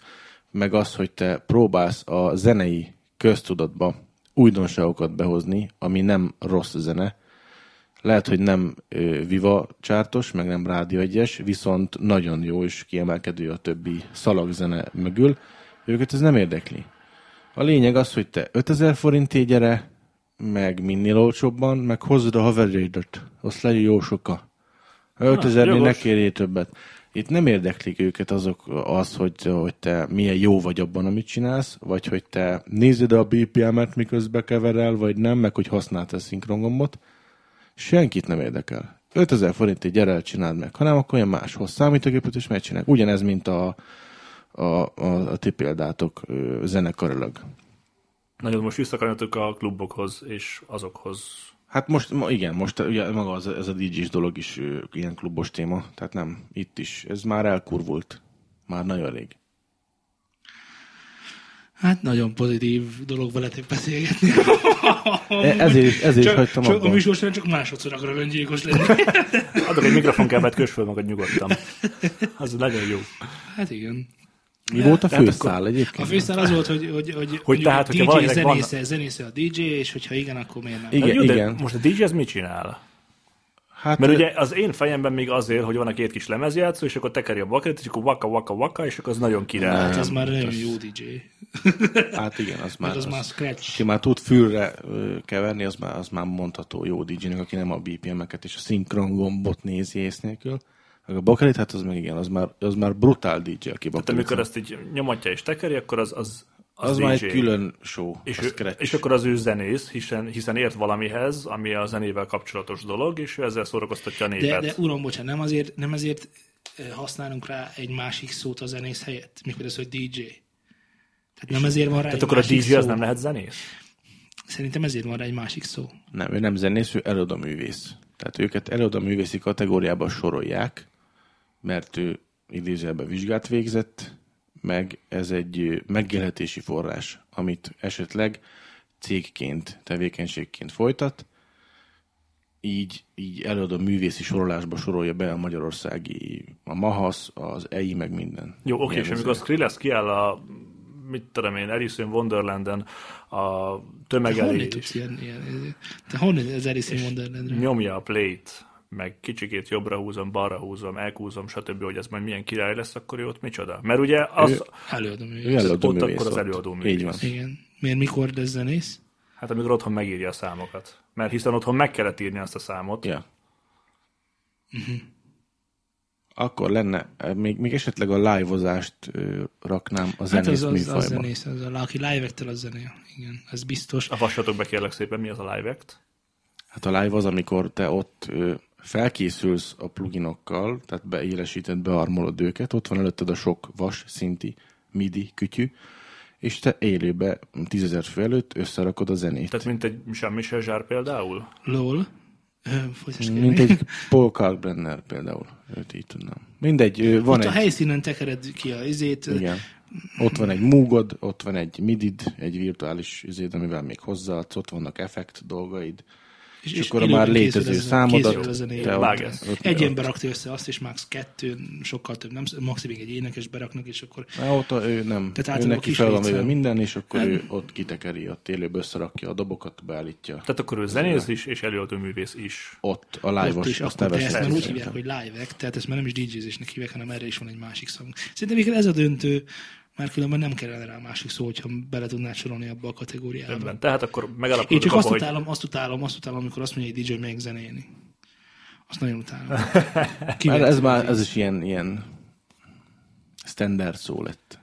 meg az, hogy te próbálsz a zenei köztudatba újdonságokat behozni, ami nem rossz zene. Lehet, hogy nem ö, Viva csártos, meg nem Rádió egyes, viszont nagyon jó és kiemelkedő a többi szalagzene mögül. Őket ez nem érdekli. A lényeg az, hogy te 5000 forintért gyere, meg minél olcsóbban, meg hozd a haverjaidat. Azt legyen jó soka. 5000-nél ne kérjél többet. Itt nem érdeklik őket azok az, hogy, hogy te milyen jó vagy abban, amit csinálsz, vagy hogy te nézed a BPM-et, miközben keverel, vagy nem, meg hogy használsz a szinkrongombot. Senkit nem érdekel. 5000 forintért gyere el, csináld meg, hanem akkor olyan máshoz számítógépet is megcsinálják. Ugyanez, mint a, a, a, a ti példátok zenekarilag. Nagyon most visszakanyarodtuk a klubokhoz és azokhoz. Hát most, igen, most ugye maga az, ez a DJ-s dolog is ilyen klubos téma, tehát nem, itt is. Ez már elkurvult. Már nagyon rég. Hát nagyon pozitív dolog veletek beszélgetni. E, ezért, ezért csak, hagytam csak, abban. A műsor csak másodszor akar öngyilkos lenni. Adok egy mikrofonkábelt, kös föl magad nyugodtan. Az nagyon jó. Hát igen. Mi volt a főszál akkor, egyébként? A főszál az volt, hogy, hogy, hogy, hogy tehát, DJ zenésze, van... zenésze a DJ, és hogyha igen, akkor miért nem? Igen, jó, igen. most a DJ az mit csinál? Hát, Mert ugye az én fejemben még azért, hogy van a két kis lemezjátszó, és akkor tekeri a bakerit, és akkor waka, waka, waka, és akkor az nagyon király. Hát az már nagyon jó DJ. Hát igen, az már, az, az már scratch. Ki már tud fülre keverni, az már, az már mondható jó DJ-nek, aki nem a BPM-eket és a szinkron gombot nézi ész nélkül. A bakelit, hát az meg igen, az már, az már brutál DJ, aki Tehát amikor ezt így nyomatja és tekeri, akkor az, az az, az már egy külön show. És, ő, és akkor az ő zenész, hiszen, hiszen ért valamihez, ami a zenével kapcsolatos dolog, és ő ezzel szórakoztatja a népet. De, de uram, bocsánat, nem azért, nem azért használunk rá egy másik szót a zenész helyett, mikor ez, hogy DJ. Tehát nem ezért van rá Tehát akkor a DJ szó. az nem lehet zenész? Szerintem ezért van rá egy másik szó. Nem, ő nem zenész, ő előadó művész. Tehát őket előadó művészi kategóriába sorolják, mert ő idézőjelben vizsgát végzett, meg ez egy megélhetési forrás, amit esetleg cégként, tevékenységként folytat, így, így előadó művészi sorolásba sorolja be a magyarországi, a Mahasz, az EI, meg minden. Jó, oké, és amikor a Skrillex kiáll a mit tudom én, Alice in Wonderlanden a tömeg elé. Te ilyen, ilyen, te honnan az Alice in Wonderlandre? Nyomja a plate meg kicsikét jobbra húzom, balra húzom, elhúzom, stb., hogy ez majd milyen király lesz, akkor ő ott micsoda. Mert ugye az... Ő előadó művész. Ő előadó ott akkor az előadó művész. Így van. Igen. Miért, mikor lesz zenész? Hát amikor otthon megírja a számokat. Mert hiszen otthon meg kellett írni azt a számot. Ja. Uh-huh. Akkor lenne, még, még esetleg a live-ozást raknám a zenész hát az, az, műfajba. Az zenész, az, a, aki live az zené. Igen, ez biztos. A vassatok be kérlek szépen, mi az a live act? Hát a live az, amikor te ott felkészülsz a pluginokkal, tehát beélesíted, bearmolod őket, ott van előtted a sok vas szinti MIDI kütyű, és te élőbe tízezer fő előtt összerakod a zenét. Tehát mint egy Jean-Michel Zsár például? LOL. Mint egy Paul Kalkbrenner például. Őt így tudnám. Mindegy, van ott egy... a helyszínen tekered ki a izét. Igen. Ott van egy múgod, ott van egy midid, egy virtuális izéd, amivel még hozzáadsz, ott vannak effekt dolgaid, és, és akkor a már létező számodat Egy ember rakta össze azt, és max kettő, sokkal több, nem, maximum egy énekes beraknak, és akkor... Na, ott a, ő nem. Tehát ő neki fel van minden, és akkor hát... ő ott kitekeri, ott élőbb összerakja a dobokat, beállítja. Tehát akkor ő zenész is, és előadó művész is. Ott, a live-os, is, azt akkor ezt már úgy hívják, hogy live tehát ezt már nem is DJ-zésnek hívják, hanem erre is van egy másik szó. Szerintem ez a döntő, már különben nem kellene rá másik szó, hogyha bele tudnád sorolni abba a kategóriába. Rendben. Tehát akkor megalapodunk Én csak azt, hogy... utálom, azt utálom, azt utálom, amikor azt mondja, hogy DJ még zenéni. Azt nagyon utálom. hát ez már, ez is ilyen, ilyen standard szó lett.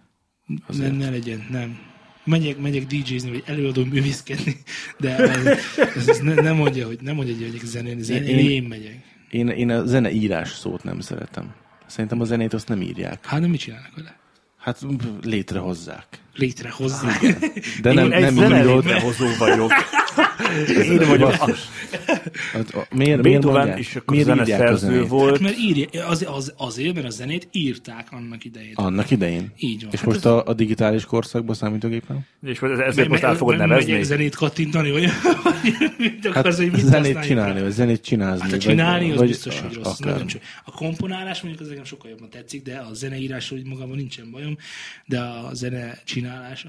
Nem, ne legyen, nem. Megyek, megyek DJ-zni, vagy előadó művészkedni, de ez, ez, ez ne, nem mondja, hogy nem mondja, hogy megyek zenélni, zenélni én, én, én megyek. Én, én a zene írás szót nem szeretem. Szerintem a zenét azt nem írják. Hát nem mit csinálnak vele? Hát létrehozzák. Létrehozzák. De nem, Én nem egy létrehozó vagyok. Én vagyok. Hát, miért, miért Beethoven is zeneszerző volt. Hát, mert írja, az, az, azért, mert a zenét írták annak idején. Annak idején? Így van. És hát most ez... a, a digitális korszakban számítógépen? És ezért most el fogod nevezni? zenét kattintani, olyan, hogy akarsz, hogy mit zenét csinálni, vagy zenét csinálni. Hát a csinálni, vagy, az vagy, biztos, hogy rossz. A komponálás mondjuk az nekem sokkal jobban tetszik, de a zeneírás, hogy magában nincsen bajom, de a zene csinálás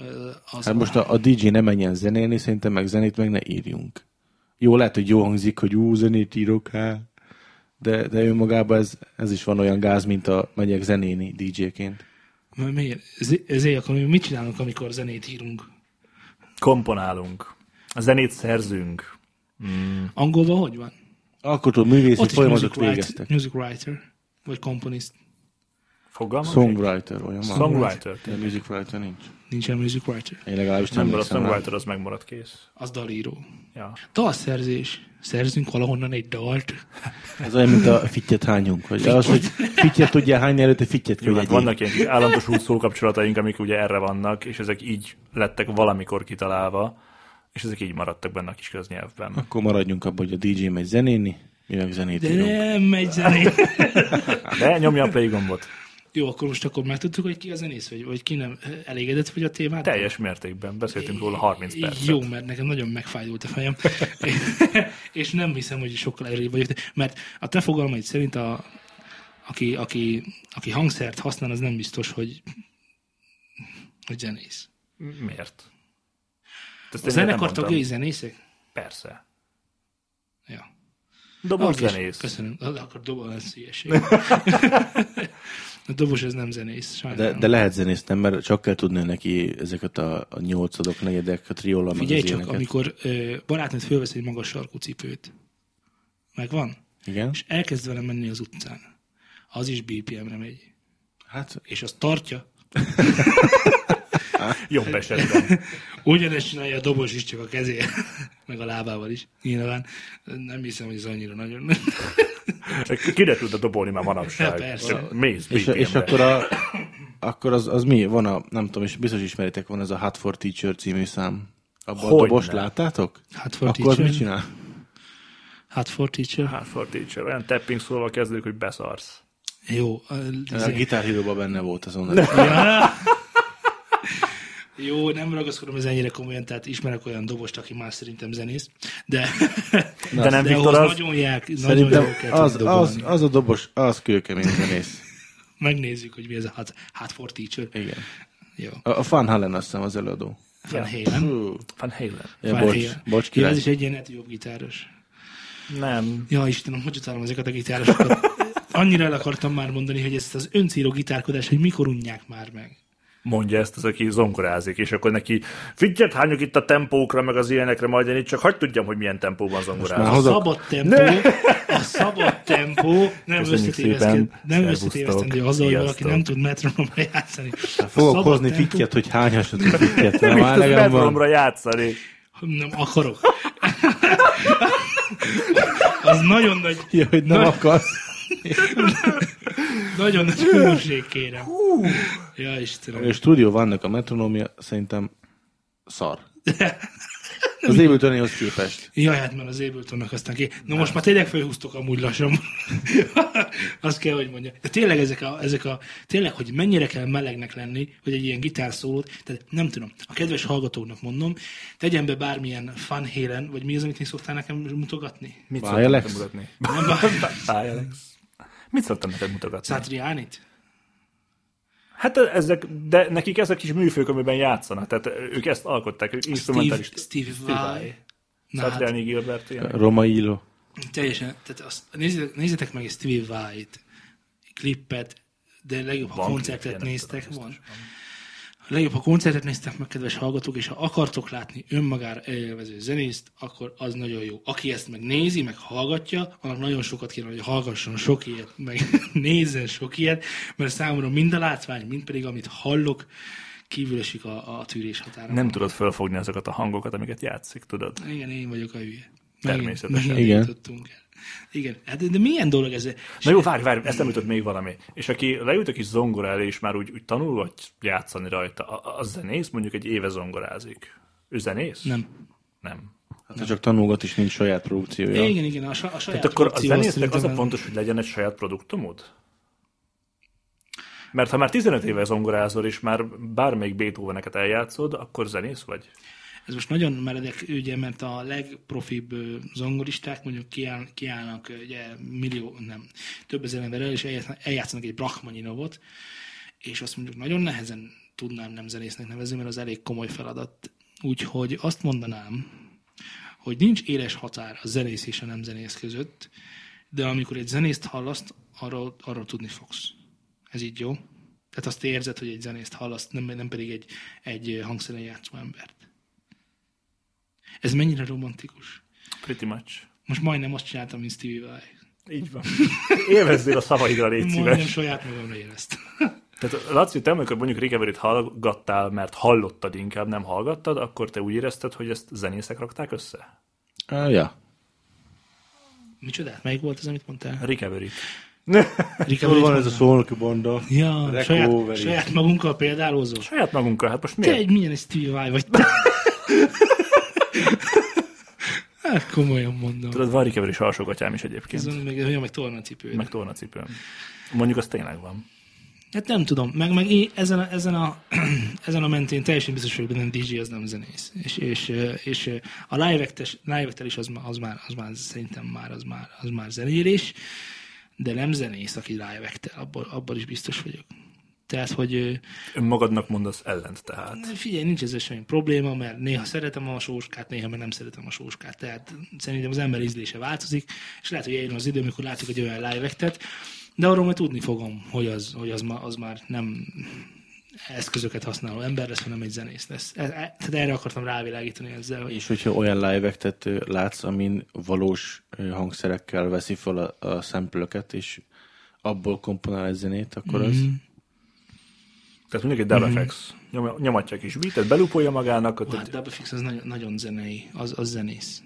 az... Hát most a, a DJ ne menjen zenélni, szerintem meg zenét meg ne írjunk. Jó, lehet, hogy jó hangzik, hogy jó zenét írok, hát. De, de önmagában ez, ez is van olyan gáz, mint a megyek zenéni DJ-ként. Miért? Ezért akkor mi mit csinálunk, amikor zenét írunk? Komponálunk. A zenét szerzünk. Mm. Angolban hogy van? Alkotó művészi folyamatot végeztek. Music writer, vagy komponist. Fogalmam Songwriter, olyan van. Songwriter. De music writer nincs. Nincsen music writer. Én legalábbis nem, nem a songwriter az megmaradt kész. Az dalíró. Ja. Dalszerzés. Szerzünk valahonnan egy dalt. Ez olyan, mint a fittyet hányunk. Hogy az, hogy fittyet tudja hányni előtte, fittyet Jó, hát vannak ilyen állandós útszókapcsolataink, amik ugye erre vannak, és ezek így lettek valamikor kitalálva, és ezek így maradtak benne a kis köznyelvben. Akkor maradjunk abban, hogy a DJ megy zenéni, mi meg zenét De írunk. nem megy zenéni. De nyomja a play gombot. Jó, akkor most akkor megtudtuk, hogy ki a zenész, vagy, vagy ki nem elégedett vagy a témát? Teljes mértékben. Beszéltünk róla 30 percet. Jó, mert nekem nagyon megfájdult a fejem. és nem hiszem, hogy sokkal erőbb vagyok. Mert a te fogalmaid szerint, a, aki, aki, aki hangszert használ, az nem biztos, hogy, hogy zenész. Miért? Ezt a zenekar tagjai zenészek? Persze. Ja. Dobos zenész. Köszönöm. Akkor dobos ez A dobos ez nem zenész, De, de lehet zenész, nem, mert csak kell tudni neki ezeket a, a nyolcadok, negyedek, a triola, Figyelj csak, éneket. amikor ö, barátnőt fölvesz egy magas sarkú cipőt, megvan? Igen. És elkezd vele menni az utcán. Az is BPM-re megy. Hát. És azt tartja. Jobb esetben. Ugyanezt csinálja a dobos is, csak a kezé, meg a lábával is. Nyilván nem hiszem, hogy ez annyira nagyon. Kire tudta dobolni már manapság? Ja, persze. Mész, és, és akkor, a, akkor az, az mi? Van a, nem tudom, és biztos ismeritek, van ez a Hot for Teacher című szám. Abban a dobost ne. láttátok? Hot for akkor Teacher. mit csinál? Hot for Teacher. Hot for Teacher. Olyan tapping szólva kezdődik, hogy beszarsz. Jó. A, a gitárhíróban benne volt azon. Ja. Jó, nem ragaszkodom ez ennyire komolyan, tehát ismerek olyan dobost, aki már szerintem zenész, de, de nem de Viktor az... nagyon jár, nagyon jó az, az, az, a dobos, az kőkemény zenész. Megnézzük, hogy mi ez a Hot, hot for Teacher. Igen. Jó. A, a Van Halen azt hiszem az előadó. Van Halen. Van Halen. Ja, Van bocs, Halen. bocs ja, ez is egy ilyen jobb gitáros. Nem. Ja, Istenem, hogy utálom ezeket a gitárosokat. Annyira el akartam már mondani, hogy ezt az öncíró gitárkodás, hogy mikor unják már meg mondja ezt az, aki zongorázik, és akkor neki figyelt hányok itt a tempókra, meg az ilyenekre, majd én itt csak hagyd tudjam, hogy milyen tempóban zongorázik. A szabad tempó, ne! a szabad tempó nem összetévesztendő azzal, hogy valaki nem tud metronomra játszani. Fogok hozni tempó... fittyet, hogy hányasod fittyet. Nem, nem metronomra játszani. Nem akarok. az nagyon nagy... Ja, hogy nem akarsz. Nagyon nagy hűség kérem. Hú. Ja, Istenem. A stúdió vannak a metronómia, szerintem szar. Az Abletonhoz képest. Jaj, hát mert az Abletonnak aztán ki. No most már tényleg felhúztok amúgy lassan. Azt kell, hogy mondja. De tényleg ezek a, ezek a, tényleg, hogy mennyire kell melegnek lenni, hogy egy ilyen gitárszólót, tehát nem tudom. A kedves hallgatóknak mondom, tegyen be bármilyen Van Halen, vagy mi az, amit én szoktál nekem mutogatni? Mit szoktam nekem mutatni? Nem, Mit szoktam neked mutogatni? Satriánit? Hát ezek, de nekik ezek kis műfők, amiben játszanak, tehát ők ezt alkották, ők instrumentális. Steve, Steve Vai. Satriani hát, Gilbert. Ilyen. Roma Ilo. Teljesen, tehát azt, nézzétek, nézzétek meg egy Steve Vai-t, klippet, de legjobb, ha koncertet néztek, van. Biztos, van legjobb, ha koncertet néztek meg, kedves hallgatók, és ha akartok látni önmagára élvező zenészt, akkor az nagyon jó. Aki ezt meg nézi, meg hallgatja, annak nagyon sokat kéne, hogy hallgasson sok ilyet, meg nézzen sok ilyet, mert számomra mind a látvány, mind pedig amit hallok, kívül esik a, a tűrés határa. Nem tudod felfogni azokat a hangokat, amiket játszik, tudod? Igen, én vagyok a hülye. Természetesen. Megint, Igen. Igen, hát de milyen dolog ez? Na jó, várj, várj, ezt nem jutott még valami. És aki leült a kis zongora elé, és már úgy, úgy tanul vagy játszani rajta, a, a zenész mondjuk egy éve zongorázik. Ő zenész? Nem. Nem. Hát ha csak tanulgat is, nincs saját produkciója. Igen, igen, a, a saját Tehát akkor a zenésznek az a fontos, hogy legyen egy saját produktumod? Mert ha már 15 éve zongorázol, és már bármelyik Beethoveneket eljátszod, akkor zenész vagy? Ez most nagyon meredek ugye, mert a legprofibb zongoristák mondjuk kiáll, kiállnak ugye, millió, nem, több ezer emberrel, és eljátszanak egy Brachmaninovot, és azt mondjuk nagyon nehezen tudnám nem zenésznek nevezni, mert az elég komoly feladat. Úgyhogy azt mondanám, hogy nincs éles határ a zenész és a nem zenész között, de amikor egy zenészt hallasz, arról, arról tudni fogsz. Ez így jó? Tehát azt érzed, hogy egy zenészt hallasz, nem, nem pedig egy, egy hangszeren játszó embert. Ez mennyire romantikus? Pretty much. Most majdnem azt csináltam, mint Stevie Vai. Így van. Élvezzél a szavaidra, légy szíves. Majdnem saját magamra éreztem. Tehát Laci, te amikor mondjuk recovery hallgattál, mert hallottad inkább, nem hallgattad, akkor te úgy érezted, hogy ezt zenészek rakták össze? Uh, ja. Micsoda? Melyik volt az, amit mondtál? Recovery. Recovery van ez a szolnoki banda. Ja, saját, saját magunkkal példálózó. Saját magunkkal, hát most miért? Te egy milyen egy Stevie Vai vagy. Hát komolyan mondom. Tudod, van recovery sarsogatyám is egyébként. Ez meg, olyan, meg tornacipő. Meg tornacipő. Mondjuk az tényleg van. Hát nem tudom, meg, meg én ezen a, ezen a, ezen a mentén teljesen biztos vagyok, nem DJ az nem zenész. És, és, és a live is az, az, már, az már szerintem már, az már, az már zenélés, de nem zenész, aki live abban, abban is biztos vagyok. Tehát, hogy... Önmagadnak mondasz ellent tehát. Figyelj, nincs ez semmi probléma, mert néha szeretem a sóskát, néha meg nem szeretem a sóskát. Tehát szerintem az ember ízlése változik, és lehet, hogy eljön az idő, amikor látok egy olyan live de arról majd tudni fogom, hogy az, hogy az, ma, az már nem eszközöket használó ember lesz, hanem egy zenész lesz. E, e, tehát erre akartam rávilágítani ezzel. Hogy... És hogyha olyan live látsz, amin valós hangszerekkel veszi fel a, a szempülöket, és abból komponál egy zenét, akkor mm-hmm. az... Tehát mondjuk egy Dubfx, mm-hmm. nyomatja kis beatet, belupolja magának. Ó, hát Dubfx az nagyon, nagyon zenei, az, az zenész.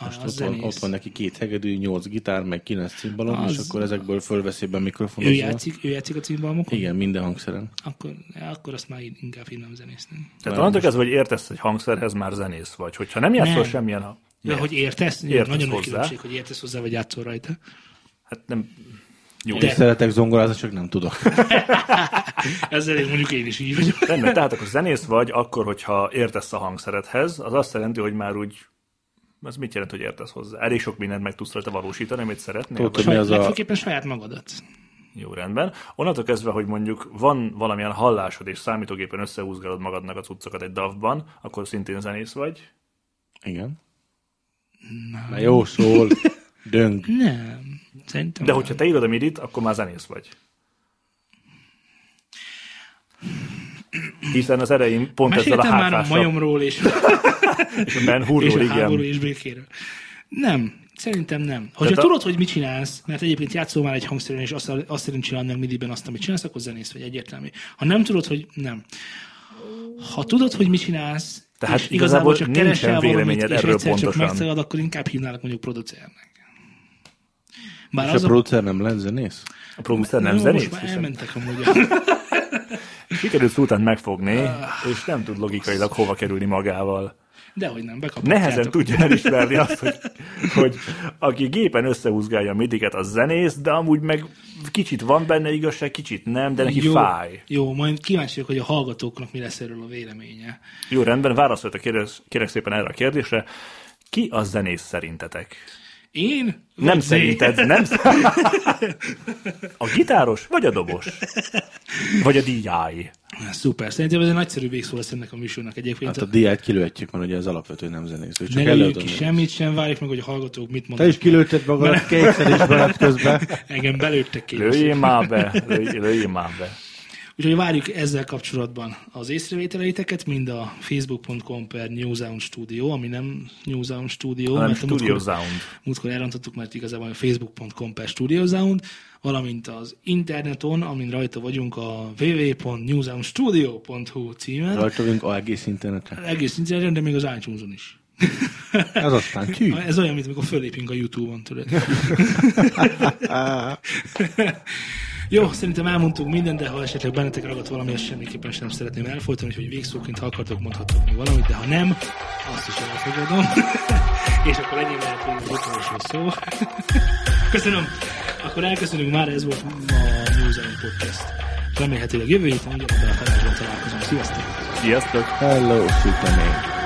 Most ott van, ott van neki két hegedű, nyolc gitár, meg kilenc cimbalom, az... és akkor ezekből fölveszi be a mikrofonot. Ő játszik, ő játszik a cimbalmokon? Igen, minden hangszeren. Akkor, akkor azt már inkább én nem zenésztem. Tehát onnantól kezdve, hogy értesz egy hangszerhez, már zenész vagy. Hogyha nem játszol nem. semmilyen... Ha... De hogy értesz? értesz nagyon nagy különbség, hogy értesz hozzá, vagy játszol rajta. Hát nem... Jó. De... Szeretek zongorázni, csak nem tudok. Ezzel én mondjuk én is így vagyok. Rendben, tehát akkor zenész vagy, akkor, hogyha értesz a hangszeredhez, az azt jelenti, hogy már úgy ez mit jelent, hogy értesz hozzá? Elég sok mindent meg tudsz rajta valósítani, amit szeretnél? Tudod, mi az a... saját magadat. Jó, rendben. Onnantól kezdve, hogy mondjuk van valamilyen hallásod, és számítógépen összehúzgálod magadnak a cuccokat egy DAV-ban, akkor szintén zenész vagy? Igen. Nem. Na jó szól. Döng. Nem. Szerintem De hogyha te írod a midit, akkor már zenész vagy. Hiszen az erején pont ezzel a hátrással... már a majomról és, és a Ben Hurról, és a háború és békéről. Nem, szerintem nem. Hogyha Tehát tudod, a... hogy mit csinálsz, mert egyébként játszol már egy hangszeren, és azt, azt szerint csinálod meg midiben azt, amit csinálsz, akkor zenész vagy egyértelmű. Ha nem tudod, hogy nem. Ha tudod, hogy mit csinálsz, tehát és igazából csak keresel valamit, és egyszer pontosan. csak megszagad, akkor inkább hívnálak mondjuk producernek. Bár és az a producer nem lesz zenész? A producer nem zenész? Most már elmentek amúgy. Sikerült Szultánt megfogni, és nem tud logikailag hova kerülni magával. Dehogy nem, Nehezen tudja elismerni azt, hogy, hogy aki gépen összehúzgálja a midiket, az zenész, de amúgy meg kicsit van benne igazság, kicsit nem, de neki jó, fáj. Jó, majd kíváncsi vagyok, hogy a hallgatóknak mi lesz erről a véleménye. Jó, rendben, válaszoltak kérek szépen erre a kérdésre. Ki a zenész szerintetek? Én? Nem szerinted, nem A gitáros, vagy a dobos? Vagy a DI? Szuper, szerintem ez egy nagyszerű végszó lesz ennek a műsornak egyébként. Hát a DI-t kilőhetjük, mert ugye az alapvető nem zenész. Csak ne lőjük ki semmit sem, várjuk meg, hogy a hallgatók mit mondanak. Te is kilőtted magad kétszer is veled közben. Engem belőttek kétszer. Lőjél már be, lőjél már be. Úgyhogy várjuk ezzel kapcsolatban az észrevételeiteket, mind a facebook.com per Newsound Studio, ami nem Newsound Studio, hanem mert Studio múltkor, Sound. Múltkor elrontottuk, mert igazából a facebook.com per Studio Sound, valamint az interneton, amin rajta vagyunk a www.newsoundstudio.hu címen. Rajta vagyunk a egész interneten. Egész interneten, de még az itunes is. Ez aztán tű. Ez olyan, mint amikor fölépünk a Youtube-on, tudod. Jó, szerintem elmondtuk mindent, de ha esetleg bennetek ragadt valami, azt semmiképpen sem szeretném elfolytani, hogy végszóként ha akartok, mondhatok még valamit, de ha nem, azt is elfogadom. És akkor ennyi lehet még az utolsó szó. Köszönöm. Akkor elköszönünk már, ez volt a Múzeum Podcast. Remélhetőleg jövő héten ugyanabban a találkozunk. Sziasztok! Sziasztok! Hello, Superman!